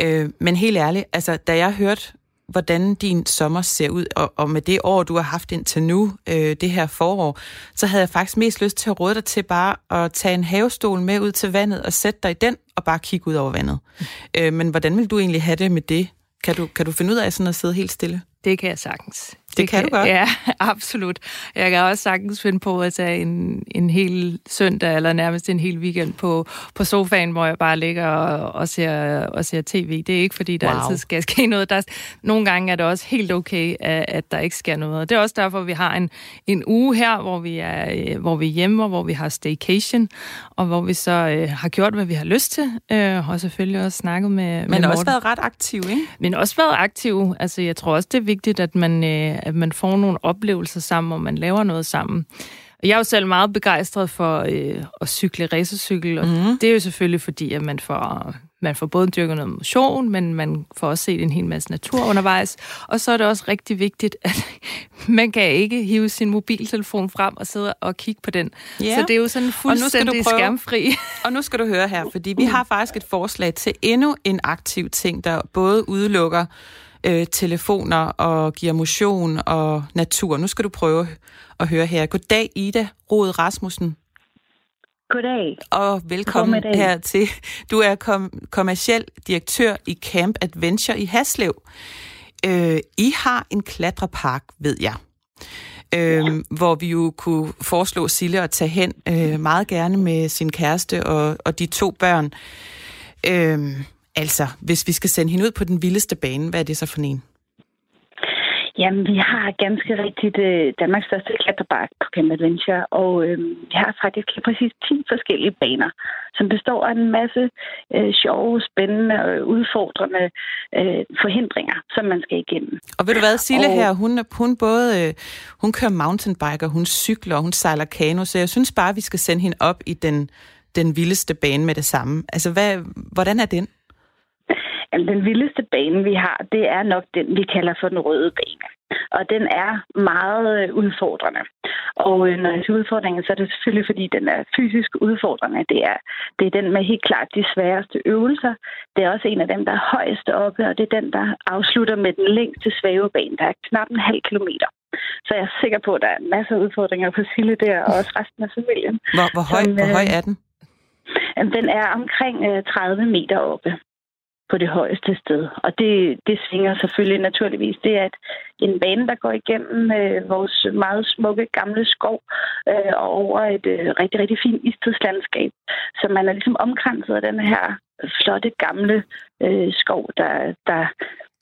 Øh, men helt ærligt, altså, da jeg hørte hvordan din sommer ser ud, og, og med det år, du har haft indtil nu, øh, det her forår, så havde jeg faktisk mest lyst til at råde dig til bare at tage en havestol med ud til vandet og sætte dig i den, og bare kigge ud over vandet. Mm. Øh, men hvordan vil du egentlig have det med det? Kan du, kan du finde ud af sådan at sidde helt stille? Det kan jeg sagtens. Det, det kan, kan du godt? Ja, absolut. Jeg kan også sagtens finde på at tage en, en hel søndag, eller nærmest en hel weekend på, på sofaen, hvor jeg bare ligger og, og, ser, og ser tv. Det er ikke, fordi der wow. altid skal ske noget. Der, nogle gange er det også helt okay, at, at der ikke sker noget. Og det er også derfor, vi har en, en uge her, hvor vi, er, hvor vi er hjemme, og hvor vi har staycation, og hvor vi så øh, har gjort, hvad vi har lyst til, øh, og selvfølgelig også snakket med Men med også været ret aktiv, ikke? Men også været aktiv. Altså, jeg tror også, det er vigtigt, at man, øh, at man får nogle oplevelser sammen, og man laver noget sammen. Og jeg er jo selv meget begejstret for øh, at cykle racercykel, og mm. det er jo selvfølgelig fordi, at man får, man får både dyrket noget motion, men man får også set en hel masse natur undervejs. Og så er det også rigtig vigtigt, at man kan ikke hive sin mobiltelefon frem og sidde og kigge på den. Yeah. Så det er jo sådan fuldstændig og nu skal du skærmfri. Og nu skal du høre her, fordi vi har faktisk et forslag til endnu en aktiv ting, der både udelukker øh, telefoner og giver motion og natur. Nu skal du prøve at høre her. Goddag, Ida Rod Rasmussen. Goddag. Og velkommen her til. Du er kom- kommersiel direktør i Camp Adventure i Haslev. Øh, I har en klatrepark, ved jeg. Øh, ja. hvor vi jo kunne foreslå Sille at tage hen øh, meget gerne med sin kæreste og, og de to børn. Øh, Altså, hvis vi skal sende hende ud på den vildeste bane, hvad er det så for en? Jamen, vi har ganske rigtigt øh, Danmarks største klatrepark på Camp Adventure, og øh, vi har faktisk præcis 10 forskellige baner, som består af en masse øh, sjove, spændende og udfordrende øh, forhindringer, som man skal igennem. Og ved du hvad, Sille og... her, hun, hun både øh, hun kører mountainbike, og hun cykler, hun sejler kano, så jeg synes bare, vi skal sende hende op i den, den vildeste bane med det samme. Altså, hvad, hvordan er den? Altså, den vildeste bane, vi har, det er nok den, vi kalder for den røde bane. og den er meget øh, udfordrende. Og øh, når jeg siger udfordringen, så er det selvfølgelig, fordi den er fysisk udfordrende. Det er, det er den med helt klart de sværeste øvelser. Det er også en af dem, der er højeste oppe, og det er den, der afslutter med den længste svævebane. Der er knap en halv kilometer. Så jeg er sikker på, at der er masser af udfordringer på Sille der, og også resten af familien. Hvor, hvor, høj, som, hvor høj er den? Den er omkring 30 meter oppe på det højeste sted. Og det, det svinger selvfølgelig naturligvis. Det er at en bane, der går igennem øh, vores meget smukke gamle skov øh, og over et øh, rigtig, rigtig fint istidslandskab. Så man er ligesom omkranset af den her flotte gamle øh, skov, der, der,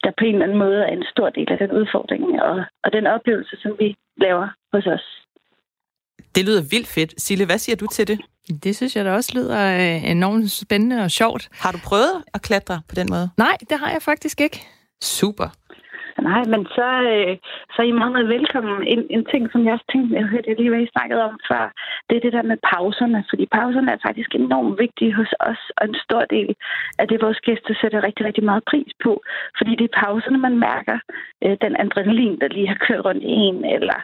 der på en eller anden måde er en stor del af den udfordring og, og den oplevelse, som vi laver hos os. Det lyder vildt fedt. Sille, hvad siger du til det? Det synes jeg da også lyder øh, enormt spændende og sjovt. Har du prøvet at klatre på den måde? Nej, det har jeg faktisk ikke. Super. Nej, men så, øh, så er I meget, meget velkommen. En, en ting, som jeg også tænkte, jeg hørte lige, hvad I snakkede om før, det er det der med pauserne. Fordi pauserne er faktisk enormt vigtige hos os, og en stor del af det, vores gæster sætter rigtig, rigtig meget pris på. Fordi det er pauserne, man mærker øh, den adrenalin, der lige har kørt rundt i en, eller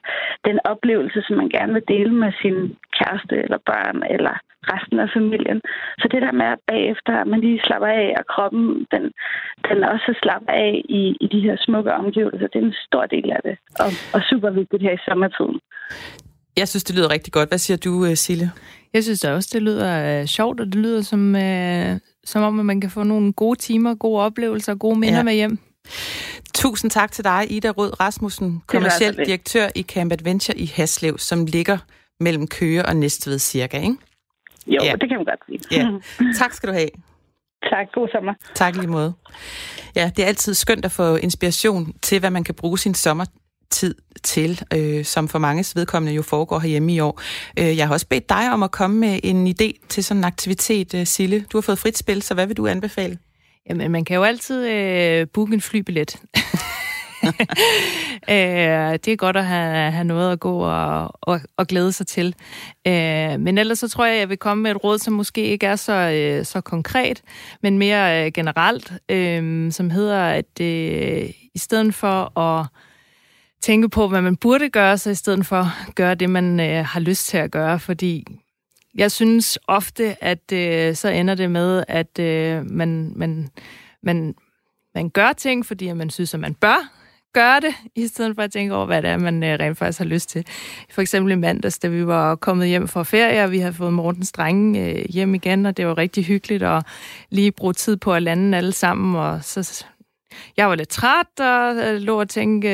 den oplevelse, som man gerne vil dele med sin kæreste eller børn, eller resten af familien. Så det der med, at bagefter at man lige slapper af, og kroppen den, den også slapper af i, i de her smukke omgivelser, det er en stor del af det, og, og super vigtigt her i sommertiden. Jeg synes, det lyder rigtig godt. Hvad siger du, øh, Sille? Jeg synes da også, det lyder uh, sjovt, og det lyder som, uh, som om, at man kan få nogle gode timer, gode oplevelser, gode minder ja. med hjem. Tusind tak til dig, Ida Rød Rasmussen, kommersiel direktør i Camp Adventure i Haslev, som ligger mellem Køge og Næstved cirka, ikke? Jo, ja. det kan man godt sige. Ja. Tak skal du have. Tak, god sommer. Tak lige måde. Ja, det er altid skønt at få inspiration til, hvad man kan bruge sin sommertid til, øh, som for mange vedkommende jo foregår herhjemme i år. Øh, jeg har også bedt dig om at komme med en idé til sådan en aktivitet, øh, Sille. Du har fået frit spil, så hvad vil du anbefale? Jamen, man kan jo altid øh, booke en flybillet. øh, det er godt at have, have noget at gå og, og, og glæde sig til. Øh, men ellers så tror jeg, at jeg vil komme med et råd, som måske ikke er så, øh, så konkret, men mere øh, generelt, øh, som hedder, at øh, i stedet for at tænke på, hvad man burde gøre, så i stedet for gøre det, man øh, har lyst til at gøre, fordi jeg synes ofte, at øh, så ender det med, at øh, man, man, man, man gør ting, fordi man synes, at man bør, gøre det, i stedet for at tænke over, hvad det er, man øh, rent faktisk har lyst til. For eksempel i mandags, da vi var kommet hjem fra ferie, og vi havde fået Mortens drenge øh, hjem igen, og det var rigtig hyggeligt at lige bruge tid på at lande alle sammen, og så jeg var lidt træt og øh, lå og tænke,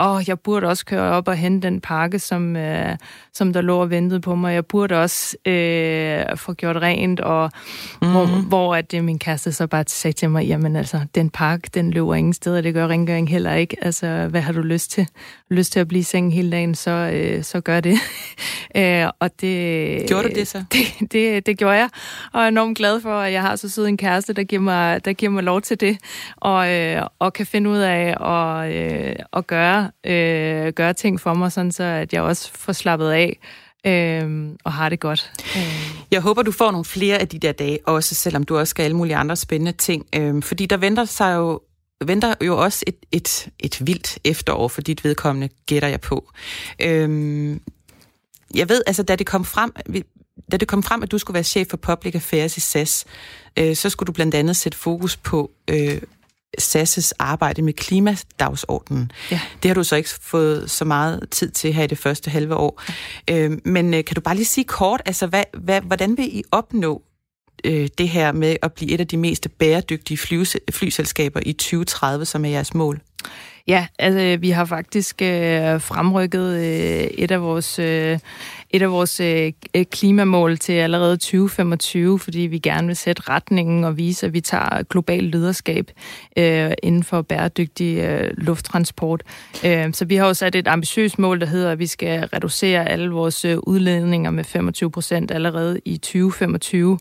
åh, jeg burde også køre op og hente den pakke, som, øh, som der lå og ventede på mig. Jeg burde også øh, få gjort rent, og mm. hvor, hvor at det, min kæreste så bare sagde til mig, jamen altså, den pakke, den løber ingen steder, det gør rengøring heller ikke. Altså, hvad har du lyst til? Lyst til at blive i sengen hele dagen, så, øh, så gør det. øh, og det... Gjorde du det så? Det, det, det gjorde jeg, og jeg er enormt glad for, at jeg har så sød en kæreste, der giver mig, der giver mig lov til det. Og, øh, Øh, og kan finde ud af at, øh, at gøre, øh, gøre ting for mig, sådan så at jeg også får slappet af øh, og har det godt. Øh. Jeg håber, du får nogle flere af de der dage, også selvom du også skal alle mulige andre spændende ting. Øh, fordi der venter sig jo venter jo også et, et, et vildt efterår for dit vedkommende, gætter jeg på. Øhm, jeg ved, altså da det kom frem, da det kom frem, at du skulle være chef for Public Affairs i SAS, øh, så skulle du blandt andet sætte fokus på øh, SAS' arbejde med klimadagsordenen. Ja. Det har du så ikke fået så meget tid til her i det første halve år. Ja. Øh, men øh, kan du bare lige sige kort, altså hvad, hvad, hvordan vil I opnå øh, det her med at blive et af de mest bæredygtige fly, flyselskaber i 2030, som er jeres mål? Ja, altså vi har faktisk øh, fremrykket øh, et af vores øh, et af vores øh, øh klimamål til allerede 2025, fordi vi gerne vil sætte retningen og vise, at vi tager global lederskab øh, inden for bæredygtig øh, lufttransport. Øh, så vi har jo sat et ambitiøst mål, der hedder, at vi skal reducere alle vores øh, udledninger med 25 procent allerede i 2025.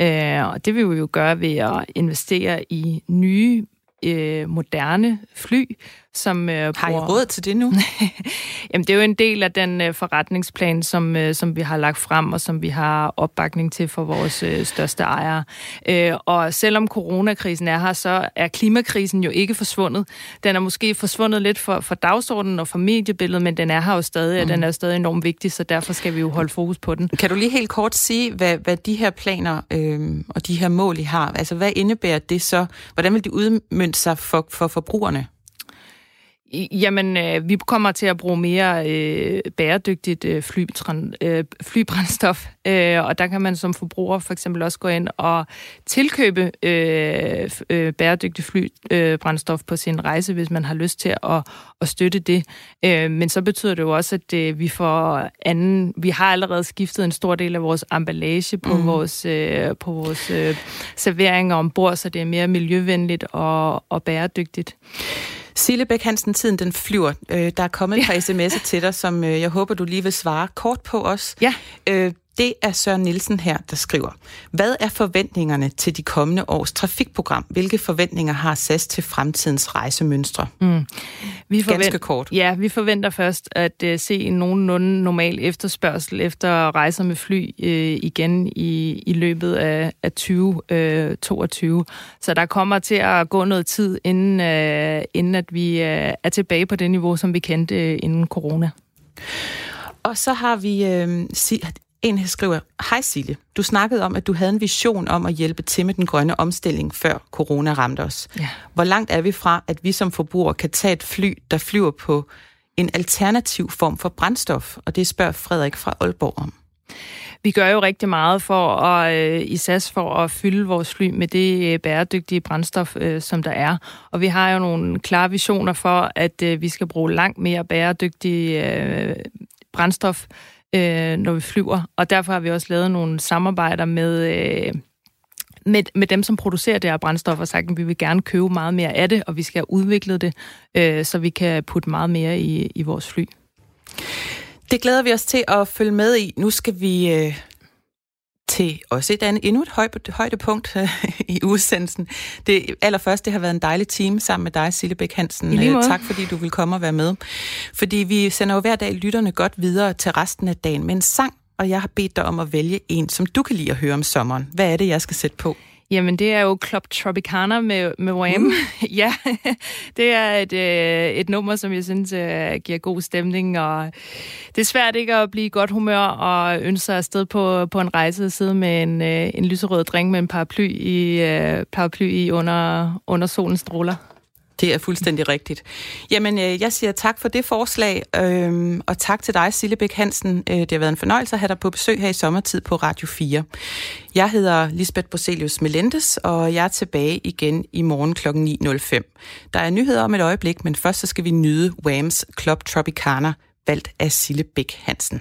Øh, og det vil vi jo gøre ved at investere i nye øh, moderne fly, som øh, Har I råd til det nu? Jamen, det er jo en del af den øh, forretningsplan, som, øh, som vi har lagt frem, og som vi har opbakning til for vores øh, største ejere. Øh, og selvom coronakrisen er her, så er klimakrisen jo ikke forsvundet. Den er måske forsvundet lidt for, for dagsordenen og for mediebilledet, men den er her jo stadig, og den er stadig enormt vigtig, så derfor skal vi jo holde fokus på den. Kan du lige helt kort sige, hvad, hvad de her planer øh, og de her mål, I har, altså hvad indebærer det så? Hvordan vil de udmønte sig for, for forbrugerne? Jamen, øh, vi kommer til at bruge mere øh, bæredygtigt øh, flytran, øh, flybrændstof, øh, og der kan man som forbruger for eksempel også gå ind og tilkøbe øh, øh, bæredygtigt flybrændstof øh, på sin rejse, hvis man har lyst til at, at støtte det. Øh, men så betyder det jo også, at øh, vi får anden... Vi har allerede skiftet en stor del af vores emballage på mm. vores, øh, på vores øh, serveringer ombord, så det er mere miljøvenligt og, og bæredygtigt. Sille Bæk Hansen, tiden den flyver. Øh, der er kommet et par sms'er til dig, som øh, jeg håber, du lige vil svare kort på os. Ja. Øh, det er Søren Nielsen her, der skriver. Hvad er forventningerne til de kommende års trafikprogram? Hvilke forventninger har SAS til fremtidens rejsemønstre? Mm. Vi forvent... Ganske kort. Ja, vi forventer først at uh, se en nogenlunde normal efterspørgsel efter rejser med fly uh, igen i, i løbet af, af 2022. Uh, Så der kommer til at gå noget tid, inden, uh, inden at vi uh, er tilbage på det niveau, som vi kendte uh, inden corona. Og så har vi øh, en skriver, Hej Sille, du snakkede om, at du havde en vision om at hjælpe til med den grønne omstilling, før corona ramte os. Ja. Hvor langt er vi fra, at vi som forbrugere kan tage et fly, der flyver på en alternativ form for brændstof? Og det spørger Frederik fra Aalborg om. Vi gør jo rigtig meget for at, øh, i SAS for at fylde vores fly med det øh, bæredygtige brændstof, øh, som der er. Og vi har jo nogle klare visioner for, at vi skal bruge langt mere bæredygtig brændstof øh, når vi flyver. Og derfor har vi også lavet nogle samarbejder med... Øh, med, med dem, som producerer det her brændstof, og sagt, at vi vil gerne købe meget mere af det, og vi skal have udviklet det, øh, så vi kan putte meget mere i, i vores fly. Det glæder vi os til at følge med i. Nu skal vi øh, til også et andet, endnu et højde, højdepunkt øh, i udsendelsen. Det allerførst, det har været en dejlig time sammen med dig, Sille Bæk Hansen. Øh, tak fordi du vil komme og være med. Fordi vi sender jo hver dag lytterne godt videre til resten af dagen med en sang, og jeg har bedt dig om at vælge en, som du kan lide at høre om sommeren. Hvad er det, jeg skal sætte på? Jamen, det er jo Club Tropicana med, med Wham. Mm. ja, det er et, øh, et nummer, som jeg synes øh, giver god stemning, og det er svært ikke at blive i godt humør og ønske sig afsted på, på en rejse og sidde med en, øh, en lyserød drink med en paraply i, øh, paraply i under, under solens stråler. Det er fuldstændig rigtigt. Jamen, øh, jeg siger tak for det forslag, øh, og tak til dig, Sillebæk Hansen. Øh, det har været en fornøjelse at have dig på besøg her i sommertid på Radio 4. Jeg hedder Lisbeth Broselius Melentes, og jeg er tilbage igen i morgen kl. 9.05. Der er nyheder om et øjeblik, men først så skal vi nyde Whams Club Tropicana, valgt af Sillebæk Hansen.